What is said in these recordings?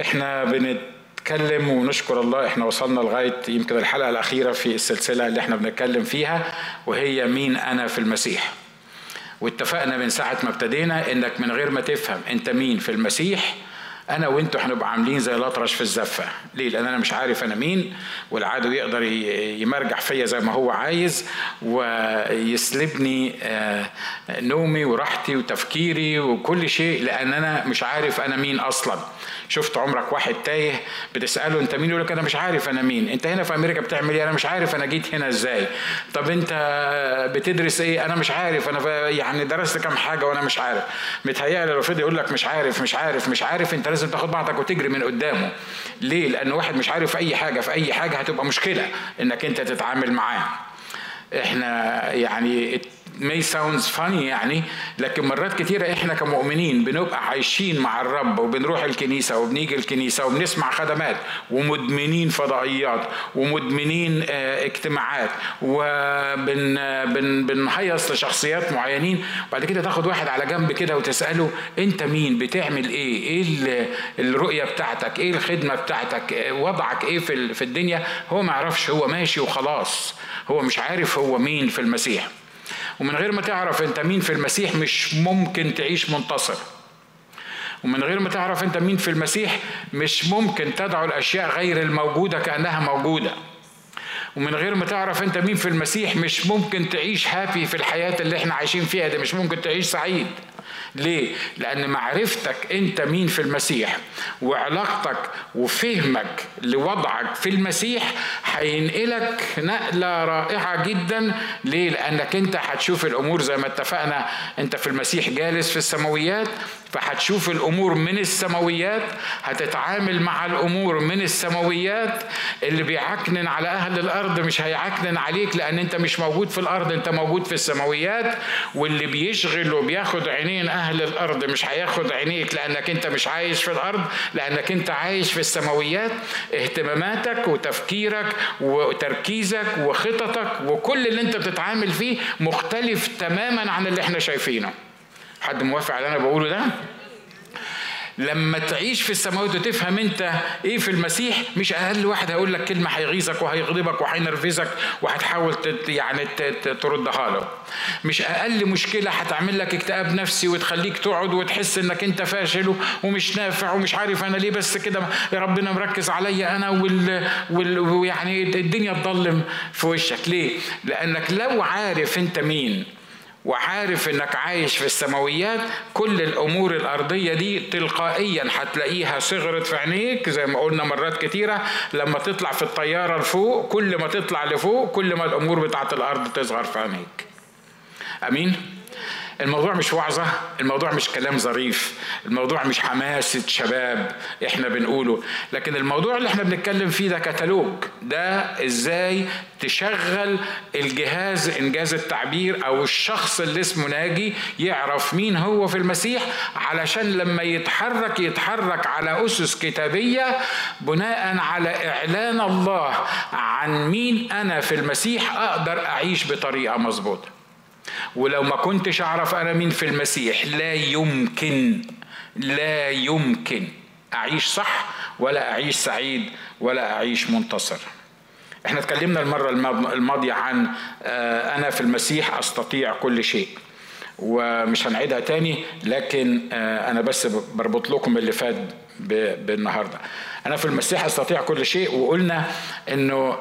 إحنا بنتكلم ونشكر الله إحنا وصلنا لغاية يمكن الحلقة الأخيرة في السلسلة اللي إحنا بنتكلم فيها وهي مين أنا في المسيح. واتفقنا من ساعة ما ابتدينا إنك من غير ما تفهم أنت مين في المسيح أنا وأنتوا هنبقى عاملين زي الأطرش في الزفة. ليه؟ لأن أنا مش عارف أنا مين والعدو يقدر يمرجح فيا زي ما هو عايز ويسلبني نومي وراحتي وتفكيري وكل شيء لأن أنا مش عارف أنا مين أصلا. شفت عمرك واحد تايه بتسأله أنت مين؟ يقول لك أنا مش عارف أنا مين. أنت هنا في أمريكا بتعمل إيه؟ أنا مش عارف أنا جيت هنا إزاي. طب أنت بتدرس إيه؟ أنا مش عارف. أنا يعني درست كام حاجة وأنا مش عارف. متهيألي لو فضل يقول لك مش عارف مش عارف مش عارف. أنت لازم تاخد بعضك وتجري من قدامه. ليه؟ لأن واحد مش عارف أي حاجة في أي حاجة هتبقى مشكلة إنك أنت تتعامل معاه. إحنا يعني may sounds funny يعني لكن مرات كتيرة إحنا كمؤمنين بنبقى عايشين مع الرب وبنروح الكنيسة وبنيجي الكنيسة وبنسمع خدمات ومدمنين فضائيات ومدمنين آه اجتماعات وبنهيص لشخصيات معينين. وبعد كده تاخد واحد على جنب كده وتسأله أنت مين؟ بتعمل إيه؟ إيه الرؤية بتاعتك؟ إيه الخدمة بتاعتك؟ وضعك إيه في في الدنيا؟ هو ما يعرفش هو ماشي وخلاص. هو مش عارف هو مين في المسيح. ومن غير ما تعرف انت مين في المسيح مش ممكن تعيش منتصر. ومن غير ما تعرف انت مين في المسيح مش ممكن تدعو الأشياء غير الموجودة كأنها موجودة. ومن غير ما تعرف انت مين في المسيح مش ممكن تعيش هابي في الحياة اللي إحنا عايشين فيها دي مش ممكن تعيش سعيد. ليه؟ لأن معرفتك أنت مين في المسيح وعلاقتك وفهمك لوضعك في المسيح هينقلك نقلة رائعة جدا ليه؟ لأنك أنت هتشوف الأمور زي ما اتفقنا أنت في المسيح جالس في السماويات فهتشوف الأمور من السماويات هتتعامل مع الأمور من السماويات اللي بيعكنن على أهل الأرض مش هيعكنن عليك لأن أنت مش موجود في الأرض أنت موجود في السماويات واللي بيشغل وبياخد عينين أهل الأرض مش هياخد عينيك لأنك أنت مش عايش في الأرض لأنك أنت عايش في السماويات. اهتماماتك وتفكيرك وتركيزك وخططك وكل اللي أنت بتتعامل فيه مختلف تماما عن اللي إحنا شايفينه. حد موافق على اللي أنا بقوله ده؟ لما تعيش في السماوات وتفهم انت إيه في المسيح مش أقل واحد هيقول لك كلمة هيغيظك وهيغضبك وهينرفزك وهتحاول يعني تردها له. مش أقل مشكلة هتعمل لك اكتئاب نفسي وتخليك تقعد وتحس انك انت فاشل ومش نافع ومش عارف أنا ليه بس كده ربنا مركز عليا أنا وال, وال يعني الدنيا تضلم في وشك. ليه؟ لانك لو عارف انت مين وعارف إنك عايش في السماويات كل الأمور الأرضية دي تلقائيا هتلاقيها صغرت في عينيك زي ما قلنا مرات كتيرة لما تطلع في الطيارة لفوق كل ما تطلع لفوق كل ما الأمور بتاعت الأرض تصغر في عينيك. آمين؟ الموضوع مش وعظة الموضوع مش كلام ظريف الموضوع مش حماسة شباب إحنا بنقوله. لكن الموضوع اللي إحنا بنتكلم فيه ده كتالوج. ده إزاي تشغل الجهاز إنجاز التعبير أو الشخص اللي اسمه ناجي يعرف مين هو في المسيح علشان لما يتحرك يتحرك على أسس كتابية بناء على إعلان الله عن مين أنا في المسيح أقدر أعيش بطريقة مظبوطة. ولو ما كنتش أعرف أنا مين في المسيح لا يمكن لا يمكن أعيش صح ولا أعيش سعيد ولا أعيش منتصر. إحنا اتكلمنا المرة الماضية عن أنا في المسيح أستطيع كل شيء ومش هنعيدها تاني لكن أنا بس بربط لكم اللي فات بالنهاردة. أنا في المسيح أستطيع كل شيء وقلنا إنه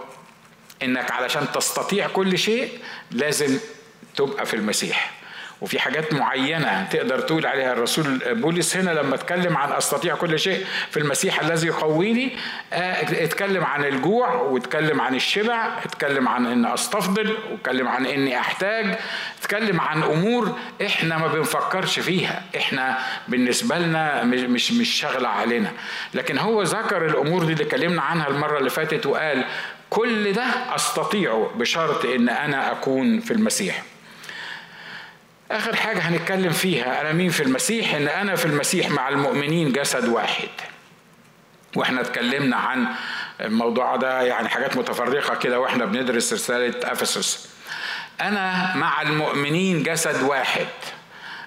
إنك علشان تستطيع كل شيء لازم تبقى في المسيح. وفي حاجات معينة تقدر تقول عليها الرسول بولس هنا لما اتكلم عن أستطيع كل شيء في المسيح الذي يقويني اتكلم عن الجوع واتكلم عن الشبع اتكلم عن إن أستفضل واتكلم عن إني أحتاج اتكلم عن أمور إحنا ما بنفكرش فيها. إحنا بالنسبة لنا مش مش شغلة علينا. لكن هو ذكر الأمور دي اللي اتكلمنا عنها المرة اللي فاتت وقال كل ده استطيعه بشرط إن أنا أكون في المسيح. آخر حاجة هنتكلم فيها أنا مين في المسيح؟ إن أنا في المسيح مع المؤمنين جسد واحد. وإحنا اتكلمنا عن الموضوع ده يعني حاجات متفرقة كده وإحنا بندرس رسالة أفسس. أنا مع المؤمنين جسد واحد.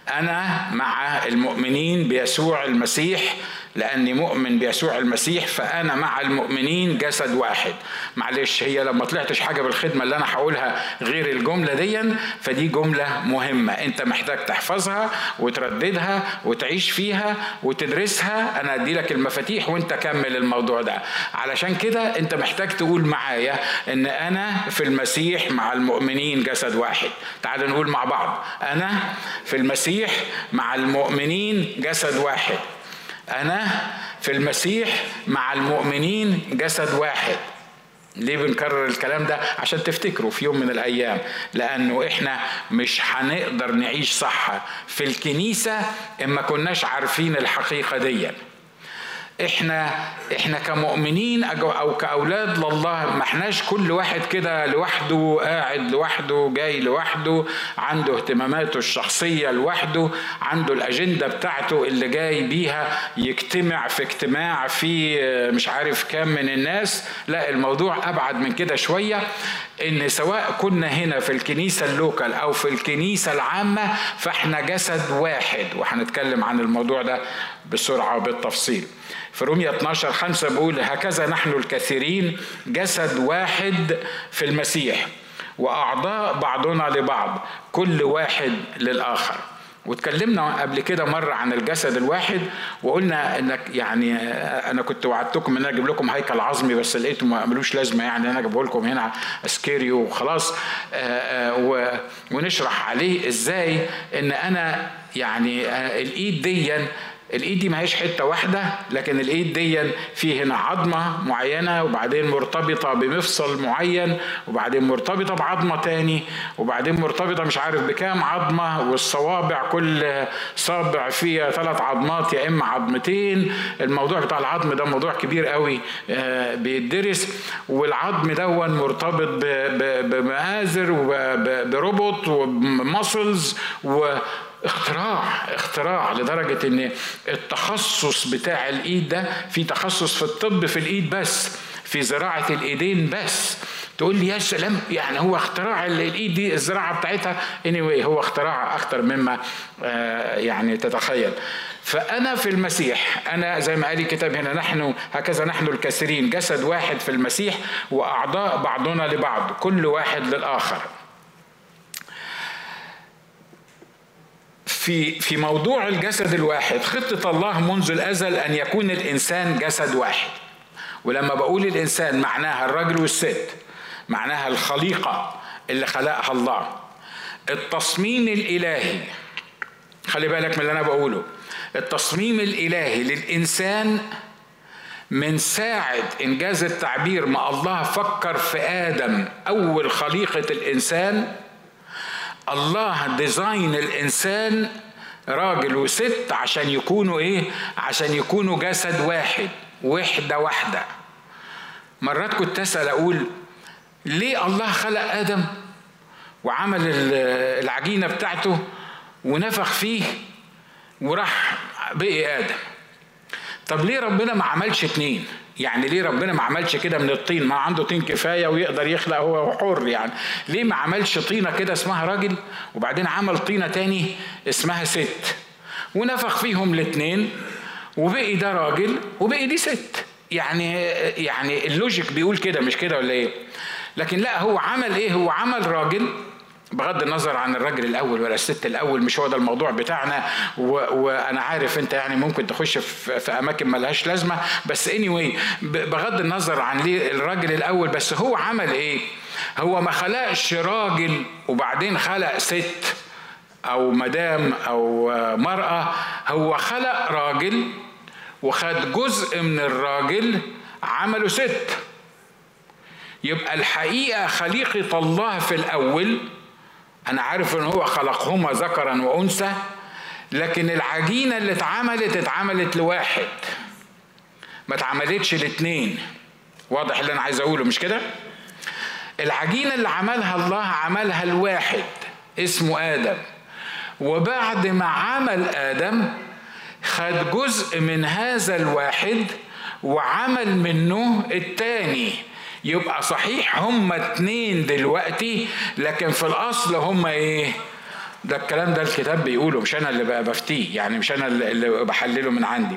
أنا مع المؤمنين بيسوع المسيح لأني مؤمن بيسوع المسيح فأنا مع المؤمنين جسد واحد. معلش هي لما طلعتش حاجة بالخدمة اللي أنا هقولها غير الجملة دي فدي جملة مهمة. أنت محتاج تحفظها وترددها وتعيش فيها وتدرسها. أنا ادي لك المفاتيح وأنت كمل الموضوع ده. علشان كده أنت محتاج تقول معايا إن أنا في المسيح مع المؤمنين جسد واحد. تعال نقول مع بعض. أنا في المسيح مع المؤمنين جسد واحد. أنا في المسيح مع المؤمنين جسد واحد. ليه بنكرر الكلام ده؟ عشان تفتكروا في يوم من الأيام لأنه إحنا مش هنقدر نعيش صح في الكنيسة اما كناش عارفين الحقيقة دي إحنا إحنا كمؤمنين أو كأولاد لله ما إحناش كل واحد كده لوحده قاعد لوحده جاي لوحده عنده اهتماماته الشخصية لوحده عنده الأجندة بتاعته اللي جاي بيها يجتمع في اجتماع في مش عارف كام من الناس. لا الموضوع أبعد من كده شوية إن سواء كنا هنا في الكنيسة اللوكال أو في الكنيسة العامة فإحنا جسد واحد وهنتكلم عن الموضوع ده بسرعة وبالتفصيل. في رومية 12 5 بيقول هكذا نحن الكثيرين جسد واحد في المسيح وأعضاء بعضنا لبعض كل واحد للآخر. واتكلمنا قبل كده مرة عن الجسد الواحد وقلنا إنك يعني أنا كنت وعدتكم إن أنا أجيب لكم هيكل عظمي بس لقيته ما ملوش لازمة يعني أنا أجيبه لكم هنا scare you وخلاص. ونشرح عليه إزاي إن أنا يعني الإيد دي الايد دي ما هيش حتة واحدة لكن الايد دي في هنا عظمة معينة وبعدين مرتبطة بمفصل معين وبعدين مرتبطة بعظمة تاني وبعدين مرتبطة مش عارف بكام عظمة والصوابع كل صابع فيها ثلاث عظمات يا إما عظمتين. الموضوع بتاع العظم ده موضوع كبير قوي بيدرس. والعظم دون مرتبط بمآزر وبربط ومسلز و اختراع اختراع لدرجة إن التخصص بتاع الإيد ده في تخصص في الطب في الإيد بس في زراعة الإيدين بس. تقول لي يا سلام يعني هو اختراع الإيد دي الزراعة بتاعتها؟ Anyway هو اختراع أكتر مما آه يعني تتخيل. فأنا في المسيح أنا زي ما قال الكتاب هنا نحن هكذا نحن الكثيرين جسد واحد في المسيح وأعضاء بعضنا لبعض كل واحد للآخر. في في موضوع الجسد الواحد خطة الله منذ الأزل أن يكون الإنسان جسد واحد. ولما بقول الإنسان معناها الرجل والست معناها الخليقة اللي خلقها الله. التصميم الإلهي خلي بالك من اللي أنا بقوله التصميم الإلهي للإنسان من ساعة إنجاز التعبير ما الله فكر في آدم أول خليقة الإنسان الله ديزاين الإنسان راجل وست عشان يكونوا إيه؟ عشان يكونوا جسد واحد وحدة واحدة. مرات كنت أسأل أقول ليه الله خلق آدم وعمل العجينة بتاعته ونفخ فيه وراح بقي آدم؟ طب ليه ربنا ما عملش اتنين؟ يعني ليه ربنا ما عملش كده من الطين؟ ما عنده طين كفاية ويقدر يخلق هو حر يعني. ليه ما عملش طينة كده اسمها راجل وبعدين عمل طينة تاني اسمها ست؟ ونفخ فيهم الاثنين وبقي ده راجل وبقي دي ست. يعني يعني اللوجيك بيقول كده مش كده ولا إيه؟ لكن لا هو عمل إيه؟ هو عمل راجل بغض النظر عن الراجل الأول ولا الست الأول مش هو ده الموضوع بتاعنا. وأنا عارف أنت يعني ممكن تخش في, في أماكن ملهاش لازمة. بس اني anyway بغض النظر عن ليه الراجل الأول بس هو عمل إيه؟ هو ما خلقش راجل وبعدين خلق ست أو مدام أو مرأة. هو خلق راجل وخد جزء من الراجل عمله ست. يبقى الحقيقة خليقة الله في الأول أنا عارف إن هو خلقهما ذكرا وأنثى لكن العجينة اللي اتعملت اتعملت لواحد. ما اتعملتش لاتنين. واضح اللي أنا عايز أقوله مش كده؟ العجينة اللي عملها الله عملها الواحد اسمه آدم. وبعد ما عمل آدم خد جزء من هذا الواحد وعمل منه التاني. يبقى صحيح هما اتنين دلوقتي لكن في الأصل هما إيه؟ ده الكلام ده الكتاب بيقوله مش أنا اللي بفتيه يعني مش أنا اللي بحلله من عندي.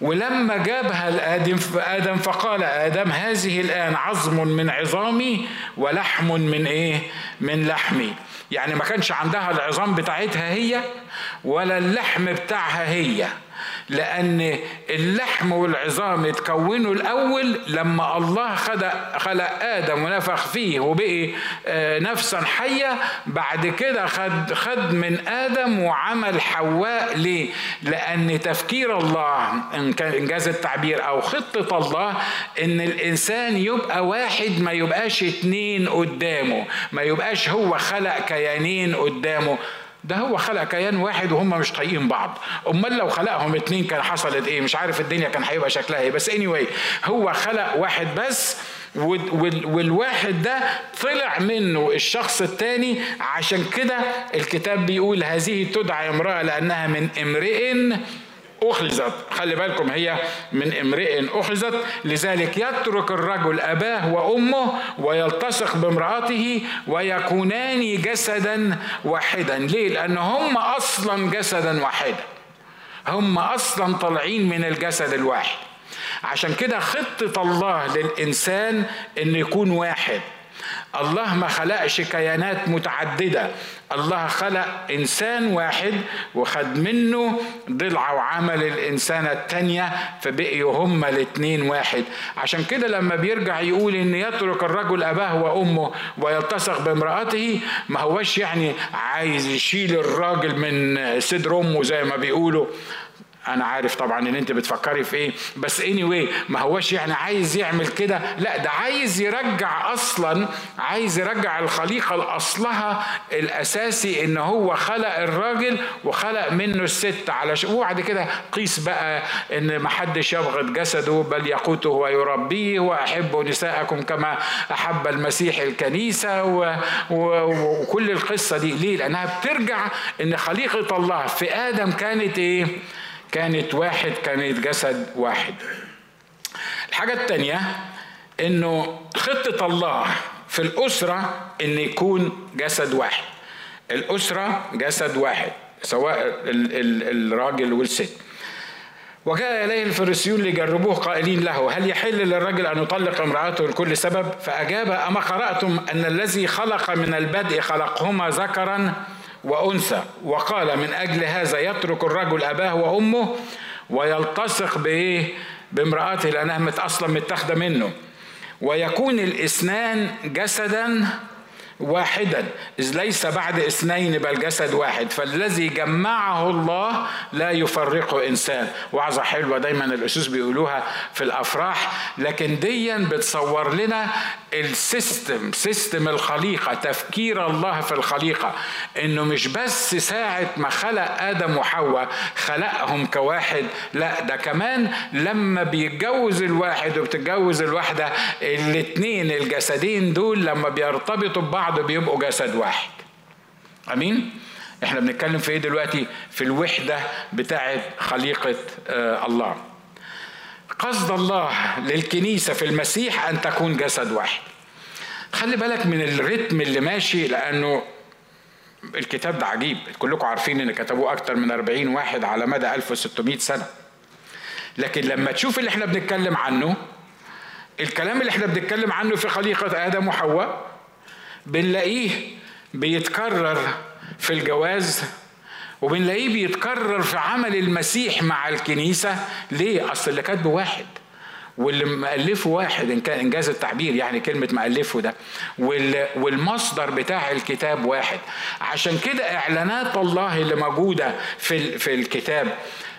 ولما جابها لآدم آدم فقال آدم هذه الآن عظم من عظامي ولحم من إيه؟ من لحمي. يعني ما كانش عندها العظام بتاعتها هي ولا اللحم بتاعها هي. لأن اللحم والعظام اتكونوا الأول لما الله خلق, خلق آدم ونفخ فيه وبقي آه، نفسا حية بعد كده خد, خد من آدم وعمل حواء ليه؟ لأن تفكير الله إن كان إنجاز التعبير أو خطة الله إن الإنسان يبقى واحد ما يبقاش اتنين قدامه ما يبقاش هو خلق كيانين قدامه ده هو خلق كيان واحد وهم مش طايقين بعض. أمال لو خلقهم اتنين كان حصلت إيه؟ مش عارف الدنيا كان هيبقى شكلها إيه. بس anyway هو خلق واحد بس والواحد ده طلع منه الشخص الثاني عشان كده الكتاب بيقول هذه تدعى امرأة لأنها من امرئ أخذت خلي بالكم هي من امرئ أخذت لذلك يترك الرجل أباه وأمه ويلتصق بامرأته ويكونان جسدا واحدا. ليه؟ لأن هم أصلا جسدا واحدا. هم أصلا طالعين من الجسد الواحد. عشان كده خطة الله للإنسان إن يكون واحد. الله ما خلقش كيانات متعددة. الله خلق إنسان واحد وخد منه ضلع وعمل الإنسانة التانية فبقيوا هما الاتنين واحد. عشان كده لما بيرجع يقول إن يترك الرجل أباه وأمه ويلتصق بامرأته ما هوش يعني عايز يشيل الراجل من صدر أمه زي ما بيقولوا. أنا عارف طبعا إن أنت بتفكري في إيه بس اني anyway ما هوش يعني عايز يعمل كده. لا ده عايز يرجع أصلا عايز يرجع الخليقة لأصلها الأساسي إن هو خلق الراجل وخلق منه الست. على وبعد كده قيس بقى إن ما حدش يبغض جسده بل يقوته ويربيه واحبوا نساءكم كما أحب المسيح الكنيسة و... و... وكل القصة دي. ليه؟ لأنها بترجع إن خليقة الله في آدم كانت إيه؟ كانت واحد كانت جسد واحد. الحاجة التانية إنه خطة الله في الأسرة إن يكون جسد واحد. الأسرة جسد واحد سواء الراجل والست. وجاء إليه الفريسيون ليجربوه قائلين له هل يحل للرجل أن يطلق امرأته لكل سبب؟ فأجاب أما قرأتم أن الذي خلق من البدء خلقهما ذكرا وأنثى وقال من أجل هذا يترك الرجل أباه وأمه ويلتصق بإيه؟ بامرأته لأنها أصلا متاخدة منه ويكون الاثنان جسدا واحدا. إذ ليس بعد اثنين بل جسد واحد. فالذي جمعه الله لا يفرقه إنسان. وعظة حلوة دايما القسوس بيقولوها في الأفراح. لكن ديا بتصور لنا ال system system الخليقة تفكير الله في الخليقة. إنه مش بس ساعة ما خلق آدم وحواء خلقهم كواحد لا ده كمان لما بيتجوز الواحد وبتتجوز الواحدة الاتنين الجسدين دول لما بيرتبطوا ببعض بعض بيبقوا جسد واحد. أمين؟ إحنا بنتكلم في إيه دلوقتي؟ في الوحدة بتاعه خليقة آه الله. قصد الله للكنيسة في المسيح أن تكون جسد واحد. خلي بالك من الريتم اللي ماشي لأنه الكتاب ده عجيب. كلكم عارفين إن كتبوه أكتر من 40 واحد على مدى 1600 سنة. لكن لما تشوف اللي إحنا بنتكلم عنه الكلام اللي إحنا بنتكلم عنه في خليقة آدم وحواء بنلاقيه بيتكرر في الجواز وبنلاقيه بيتكرر في عمل المسيح مع الكنيسة ليه؟ أصل اللي كاتبه واحد واللي مألفه واحد إن كان إنجاز التعبير يعني كلمة مألفه ده والمصدر بتاع الكتاب واحد عشان كده إعلانات الله اللي موجودة في في الكتاب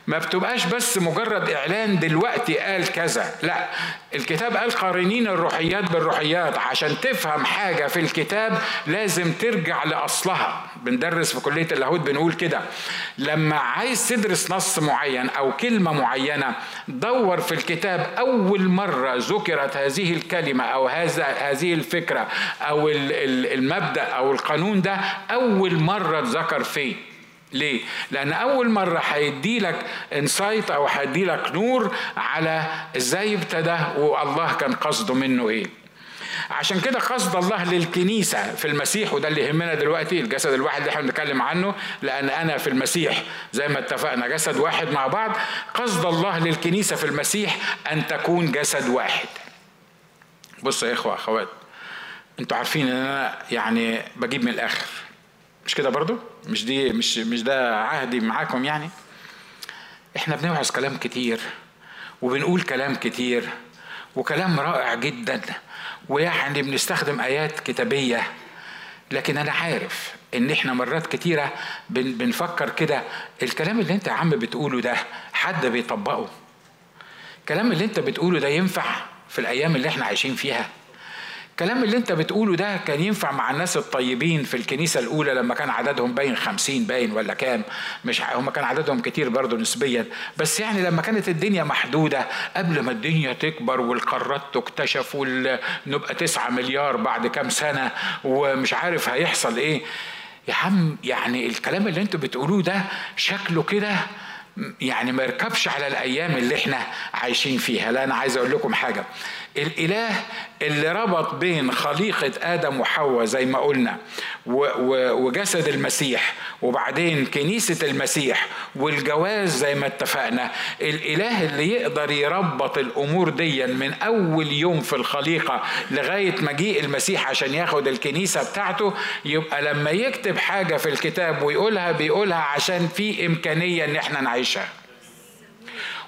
ما بتبقاش بس مجرد إعلان دلوقتي قال كذا لا الكتاب قال قارنين الروحيات بالروحيات. عشان تفهم حاجة في الكتاب لازم ترجع لأصلها. بندرس في كلية اللاهوت بنقول كده لما عايز تدرس نص معين أو كلمة معينة دور في الكتاب أول مرة ذكرت هذه الكلمة أو هذا هذه الفكرة أو المبدأ أو القانون ده أول مرة اتذكر فين ليه؟ لأن أول مرة هيدي لك انسايت أو هيدي لك نور على إزاي ابتدى والله كان قصده منه إيه. عشان كده قصد الله للكنيسة في المسيح وده اللي يهمنا دلوقتي الجسد الواحد اللي إحنا بنتكلم عنه لأن أنا في المسيح زي ما اتفقنا جسد واحد مع بعض قصد الله للكنيسة في المسيح أن تكون جسد واحد بصوا يا إخوة أخوات أنتوا عارفين إن أنا يعني بجيب من الآخر مش كده برضو؟ مش دي مش مش ده عهدي معاكم يعني؟ إحنا بنوعظ كلام كتير وبنقول كلام كتير وكلام رائع جدا ويعني بنستخدم آيات كتابية. لكن أنا عارف إن إحنا مرات كتيرة بنفكر كده. الكلام اللي أنت يا عم بتقوله ده حد بيطبقه؟ الكلام اللي أنت بتقوله ده ينفع في الأيام اللي إحنا عايشين فيها؟ الكلام اللي انت بتقوله ده كان ينفع مع الناس الطيبين في الكنيسة الأولى لما كان عددهم باين خمسين باين ولا كام؟ مش هم كان عددهم كتير برضه نسبيا. بس يعني لما كانت الدنيا محدودة قبل ما الدنيا تكبر والقارات تكتشف ونبقى تسعة مليار بعد كام سنة ومش عارف هيحصل إيه يا عم يعني الكلام اللي أنتوا بتقولوه ده شكله كده يعني ما يركبش على الأيام اللي إحنا عايشين فيها. لا أنا عايز أقول لكم حاجة. الإله اللي ربط بين خليقة آدم وحواء زي ما قلنا وجسد المسيح وبعدين كنيسة المسيح والجواز زي ما اتفقنا. الإله اللي يقدر يربط الأمور دي من أول يوم في الخليقة لغاية مجيء المسيح عشان ياخد الكنيسة بتاعته يبقى لما يكتب حاجة في الكتاب ويقولها بيقولها عشان في إمكانية إن إحنا نعيشها.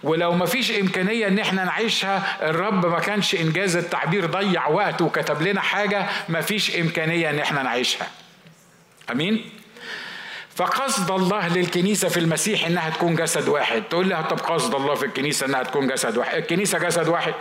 ولو ما فيش إمكانية إن إحنا نعيشها الرب ما كانش إنجاز التعبير ضيع وقت وكتب لنا حاجة ما فيش إمكانية إن إحنا نعيشها. أمين؟ فقصد الله للكنيسة في المسيح إنها تكون جسد واحد. تقول لي طب قصد الله في الكنيسة إنها تكون جسد واحد. الكنيسة جسد واحد.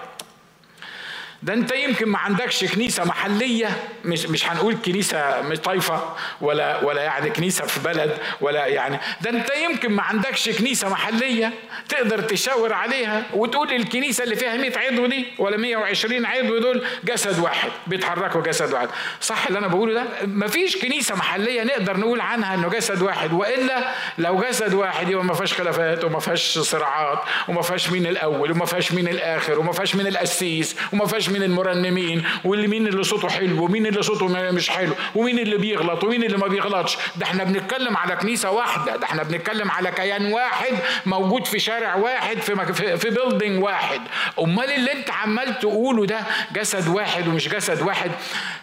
ده انت يمكن ما عندكش كنيسة محلية مش مش هنقول كنيسة مش طايفة ولا ولا يعني كنيسة في بلد ولا يعني ده انت يمكن ما عندكش كنيسة محلية تقدر تشاور عليها وتقول الكنيسة اللي فيها 100 عضو دي ولا 120 عضو دول جسد واحد بيتحركوا جسد واحد. صح اللي أنا بقوله ده؟ مفيش كنيسة محلية نقدر نقول عنها إنه جسد واحد وإلا لو جسد واحد يبقى ما فيهاش خلافات وما فيهاش صراعات وما فيهاش مين الأول وما فيهاش مين الآخر وما فيهاش مين القسيس وما فيهاش مين المرنمين واللي مين اللي صوته حلو ومين اللي صوته مش حلو ومين اللي بيغلط ومين اللي ما بيغلطش. ده إحنا بنتكلم على كنيسة واحدة ده إحنا بنتكلم على كيان واحد موجود في شارع واحد في في, في بيلدينج واحد. أمال اللي انت عمال تقوله ده جسد واحد ومش جسد واحد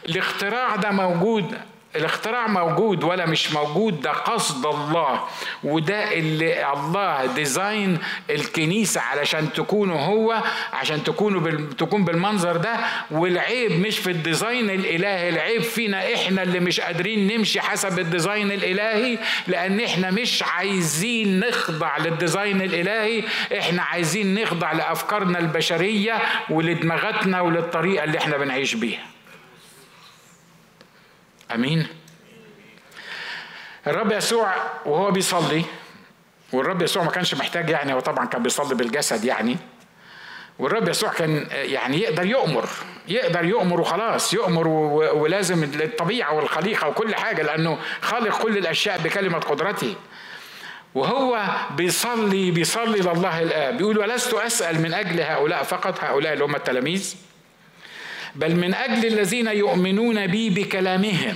الاختراع ده موجود الاختراع موجود ولا مش موجود ده قصد الله وده اللي الله design الكنيسة علشان تكونوا هو عشان تكونوا بال... تكون بالمنظر ده. والعيب مش في ال design الإلهي العيب فينا إحنا اللي مش قادرين نمشي حسب ال design الإلهي لأن إحنا مش عايزين نخضع لل design الإلهي إحنا عايزين نخضع لأفكارنا البشرية ولدماغاتنا وللطريقة اللي إحنا بنعيش بيها. آمين. الرب يسوع وهو بيصلي والرب يسوع ما كانش محتاج يعني هو طبعا كان بيصلي بالجسد يعني. والرب يسوع كان يعني يقدر يؤمر يقدر يؤمر وخلاص يؤمر ولازم الطبيعة والخليقة وكل حاجة لأنه خالق كل الأشياء بكلمة قدرته. وهو بيصلي بيصلي لله الآب. بيقول ولست أسأل من أجل هؤلاء فقط هؤلاء اللي هم التلاميذ؟ بل من أجل الذين يؤمنون بي بكلامهم.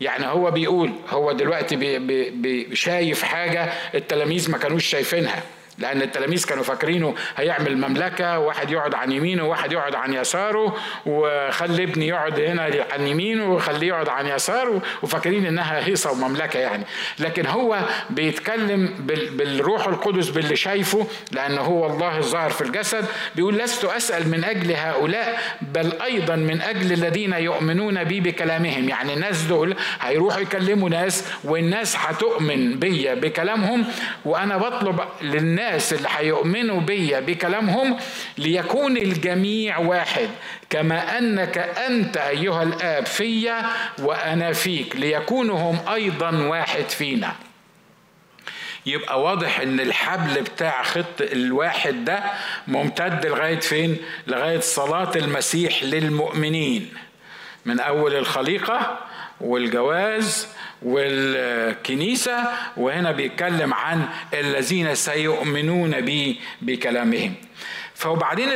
يعني هو بيقول هو دلوقتي بي بي شايف حاجة التلاميذ ما كانوش شايفينها. لأن التلاميذ كانوا فاكرينه هيعمل مملكة واحد يقعد عن يمينه وواحد يقعد عن يساره وخلي ابني يقعد هنا عن يمينه وخليه يقعد عن يساره وفاكرين إنها هيصة ومملكة يعني. لكن هو بيتكلم بالروح القدس باللي شايفه لأنه هو الله الظاهر في الجسد. بيقول لست أسأل من أجل هؤلاء بل أيضا من أجل الذين يؤمنون بي بكلامهم. يعني الناس دول هيروحوا يكلموا ناس والناس هتؤمن بي بكلامهم وأنا بطلب للناس الناس اللي هيؤمنوا بيا بكلامهم ليكون الجميع واحد. كما أنك أنت أيها الآب فيا وأنا فيك ليكونوا هم أيضا واحد فينا. يبقى واضح إن الحبل بتاع خط الواحد ده ممتد لغاية فين؟ لغاية صلاة المسيح للمؤمنين. من أول الخليقة والجواز والكنيسة وهنا بيتكلم عن الذين سيؤمنون بي بكلامهم. فوبعدين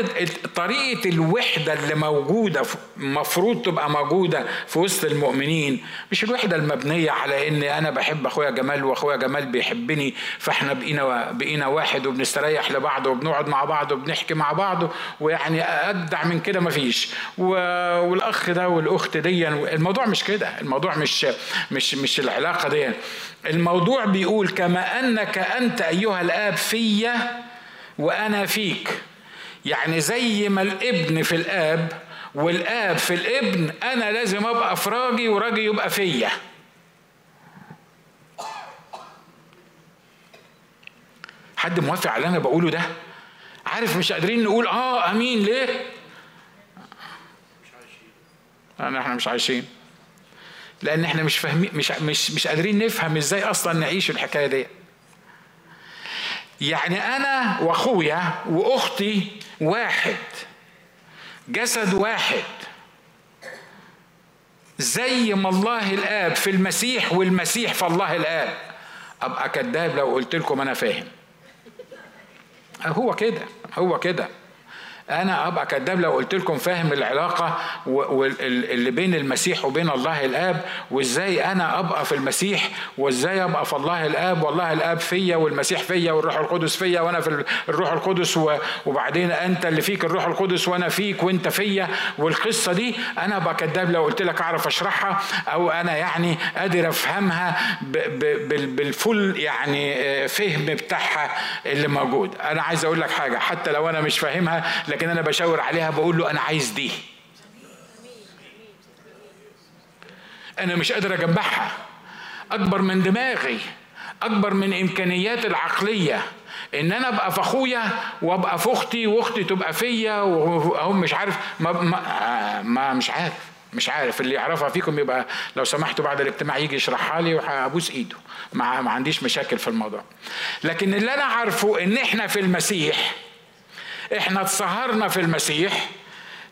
طريقة الوحدة اللي موجودة المفروض تبقى موجودة في وسط المؤمنين مش الوحدة المبنية على إن أنا بحب أخويا جمال وأخويا جمال بيحبني فإحنا بقينا بقينا واحد وبنستريح لبعض وبنقعد مع بعض وبنحكي مع بعض ويعني أجدع من كده مفيش والأخ ده والأخت دي الموضوع مش كده الموضوع مش مش مش العلاقة دي. الموضوع بيقول كما أنك أنت أيها الآب فيا وأنا فيك. يعني زي ما الابن في الآب والآب في الابن أنا لازم أبقى في راجي وراجي يبقى فيا. حد موافق على اللي أنا بقوله ده؟ عارف مش قادرين نقول آه آمين ليه؟ عايشين إحنا مش عايشين. لأن إحنا مش فاهمين مش مش مش قادرين نفهم إزاي أصلا نعيش الحكاية دي يعني أنا وأخويا وأختي واحد جسد واحد. زي ما الله الآب في المسيح والمسيح في الله الآب. أبقى كذاب لو قلت لكم أنا فاهم. هو كده هو كده. أنا ابقى كذاب لو قلت لكم فاهم العلاقة اللي بين المسيح وبين الله الآب وإزاي أنا أبقى في المسيح وإزاي أبقى في الله الآب والله الآب فيا والمسيح فيا والروح القدس فيا وأنا في الروح القدس وبعدين أنت اللي فيك الروح القدس وأنا فيك وأنت فيا. والقصة دي أنا ابقى كذاب لو قلت لك أعرف أشرحها أو أنا يعني قادر أفهمها بالفل يعني آه، فهم بتاعها اللي موجود. أنا عايز أقول لك حاجة حتى لو أنا مش فاهمها لكن أنا بشاور عليها بقول له أنا عايز دي. أنا مش قادر أجمعها. أكبر من دماغي أكبر من امكانياتي العقلية إن أنا أبقى في أخويا وأبقى في أختي وأختي تبقى فيا وهم مش عارف ما, ما, ما مش عارف مش عارف. اللي يعرفها فيكم يبقى لو سمحتوا بعد الاجتماع يجي يشرحها لي وهبوس إيده. ما, ما عنديش مشاكل في الموضوع. لكن اللي أنا عارفه إن إحنا في المسيح إحنا اتسهرنا في المسيح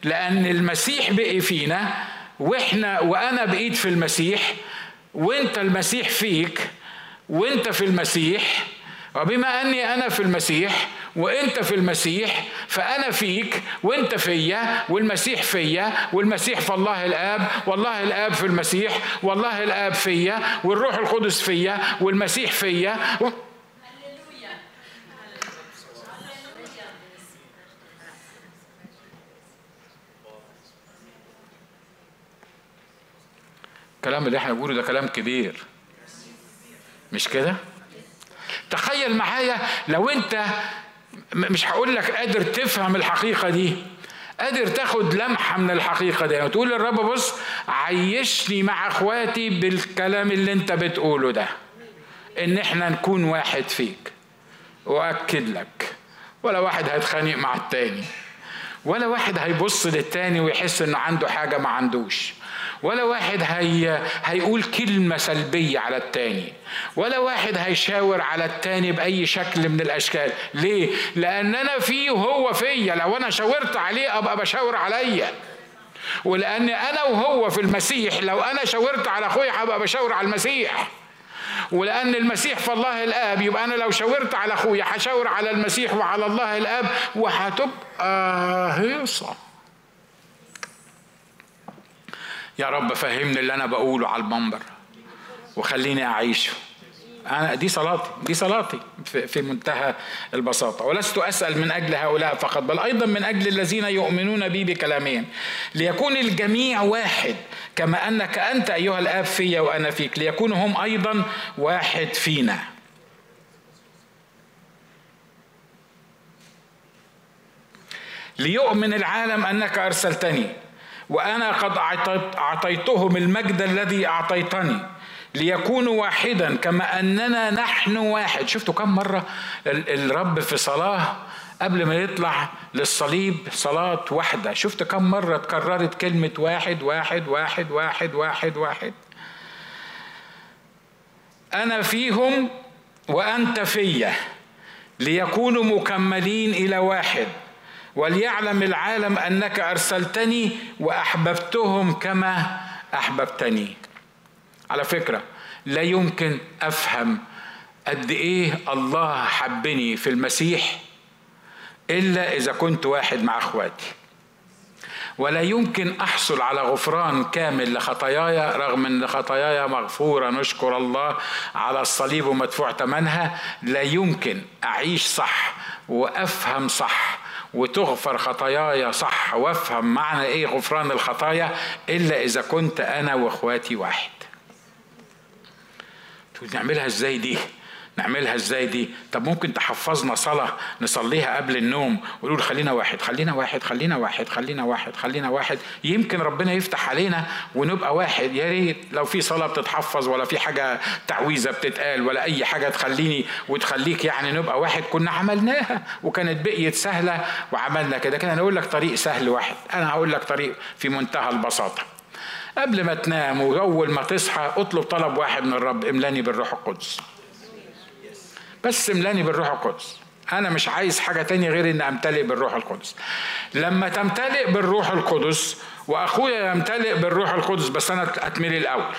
لأن المسيح بقي فينا وإحنا وأنا بقيت في المسيح وأنت المسيح فيك وأنت في المسيح وبما أني أنا في المسيح وأنت في المسيح فأنا فيك وأنت فيا والمسيح فيا والمسيح في الله الآب والله الآب في المسيح والله الآب فيا والروح القدس فيا والمسيح فيا الكلام اللي إحنا بنقوله ده كلام كبير. مش كده؟ تخيل معايا لو انت مش هقول لك قادر تفهم الحقيقة دي قادر تاخد لمحة من الحقيقة دي. يعني تقول للرب بص عيشني مع اخواتي بالكلام اللي انت بتقوله ده. ان إحنا نكون واحد فيك. وأكد لك. ولا واحد هيتخانق مع التاني. ولا واحد هيبص للتاني ويحس إنه عنده حاجة ما عندوش. ولا واحد هي هيقول كلمة سلبية على التاني ولا واحد هيشاور على التاني بأي شكل من الأشكال. ليه؟ لأن أنا فيه وهو فيا. لو أنا شاورت عليه أبقى بشاور عليا. ولأن أنا وهو في المسيح لو أنا شاورت على أخويا هبقى بشاور على المسيح. ولأن المسيح في الله الآب يبقى أنا لو شاورت على أخويا هشاور على المسيح وعلى الله الآب وهتبقى هيصة. يا رب فهمني اللي أنا بقوله على المنبر وخليني أعيشه. أنا دي صلاتي دي صلاتي في منتهى البساطة. ولست أسأل من أجل هؤلاء فقط بل أيضا من أجل الذين يؤمنون بي بكلامهم ليكون الجميع واحد كما أنك أنت أيها الآب في وأنا فيك. ليكونوا هم أيضا واحد فينا. ليؤمن العالم أنك أرسلتني. وأنا قد أعطيتهم المجد الذي أعطيتني ليكونوا واحدا كما أننا نحن واحد. شفتوا كم مرة الرب في صلاة قبل ما يطلع للصليب صلاة واحدة. شفت كم مرة اتكررت كلمة واحد واحد واحد واحد واحد واحد؟ أنا فيهم وأنت فيا ليكونوا مكملين إلى واحد. وليعلم العالم أنك أرسلتني وأحببتهم كما أحببتني. على فكرة لا يمكن أفهم قد إيه الله حبني في المسيح إلا إذا كنت واحد مع أخواتي. ولا يمكن أحصل على غفران كامل لخطاياي رغم أن خطاياي مغفورة نشكر الله على الصليب ومدفوع ثمنها لا يمكن أعيش صح وأفهم صح وتغفر خطاياي صح وافهم معنى إيه غفران الخطايا إلا إذا كنت أنا وإخواتي واحد. نعملها إزاي دي؟ نعملها إزاي دي؟ طب ممكن تحفظنا صلاة نصليها قبل النوم ونقول خلينا واحد خلينا واحد خلينا واحد خلينا واحد خلينا واحد. يمكن ربنا يفتح علينا ونبقى واحد. يا ريت لو في صلاة بتتحفظ ولا في حاجة تعويذة بتتقال ولا أي حاجة تخليني وتخليك يعني نبقى واحد. كنا عملناها وكانت بقيت سهلة وعملنا كده. أنا أقول لك طريق سهل واحد. أنا هقول لك طريق في منتهى البساطة. قبل ما تنام وأول ما تصحى اطلب طلب واحد من الرب املأني بالروح القدس. بس املاني بالروح القدس. أنا مش عايز حاجة تانية غير ان أمتلئ بالروح القدس. لما تمتلئ بالروح القدس وأخويا يمتلئ بالروح القدس بس أنا أتملي الأول.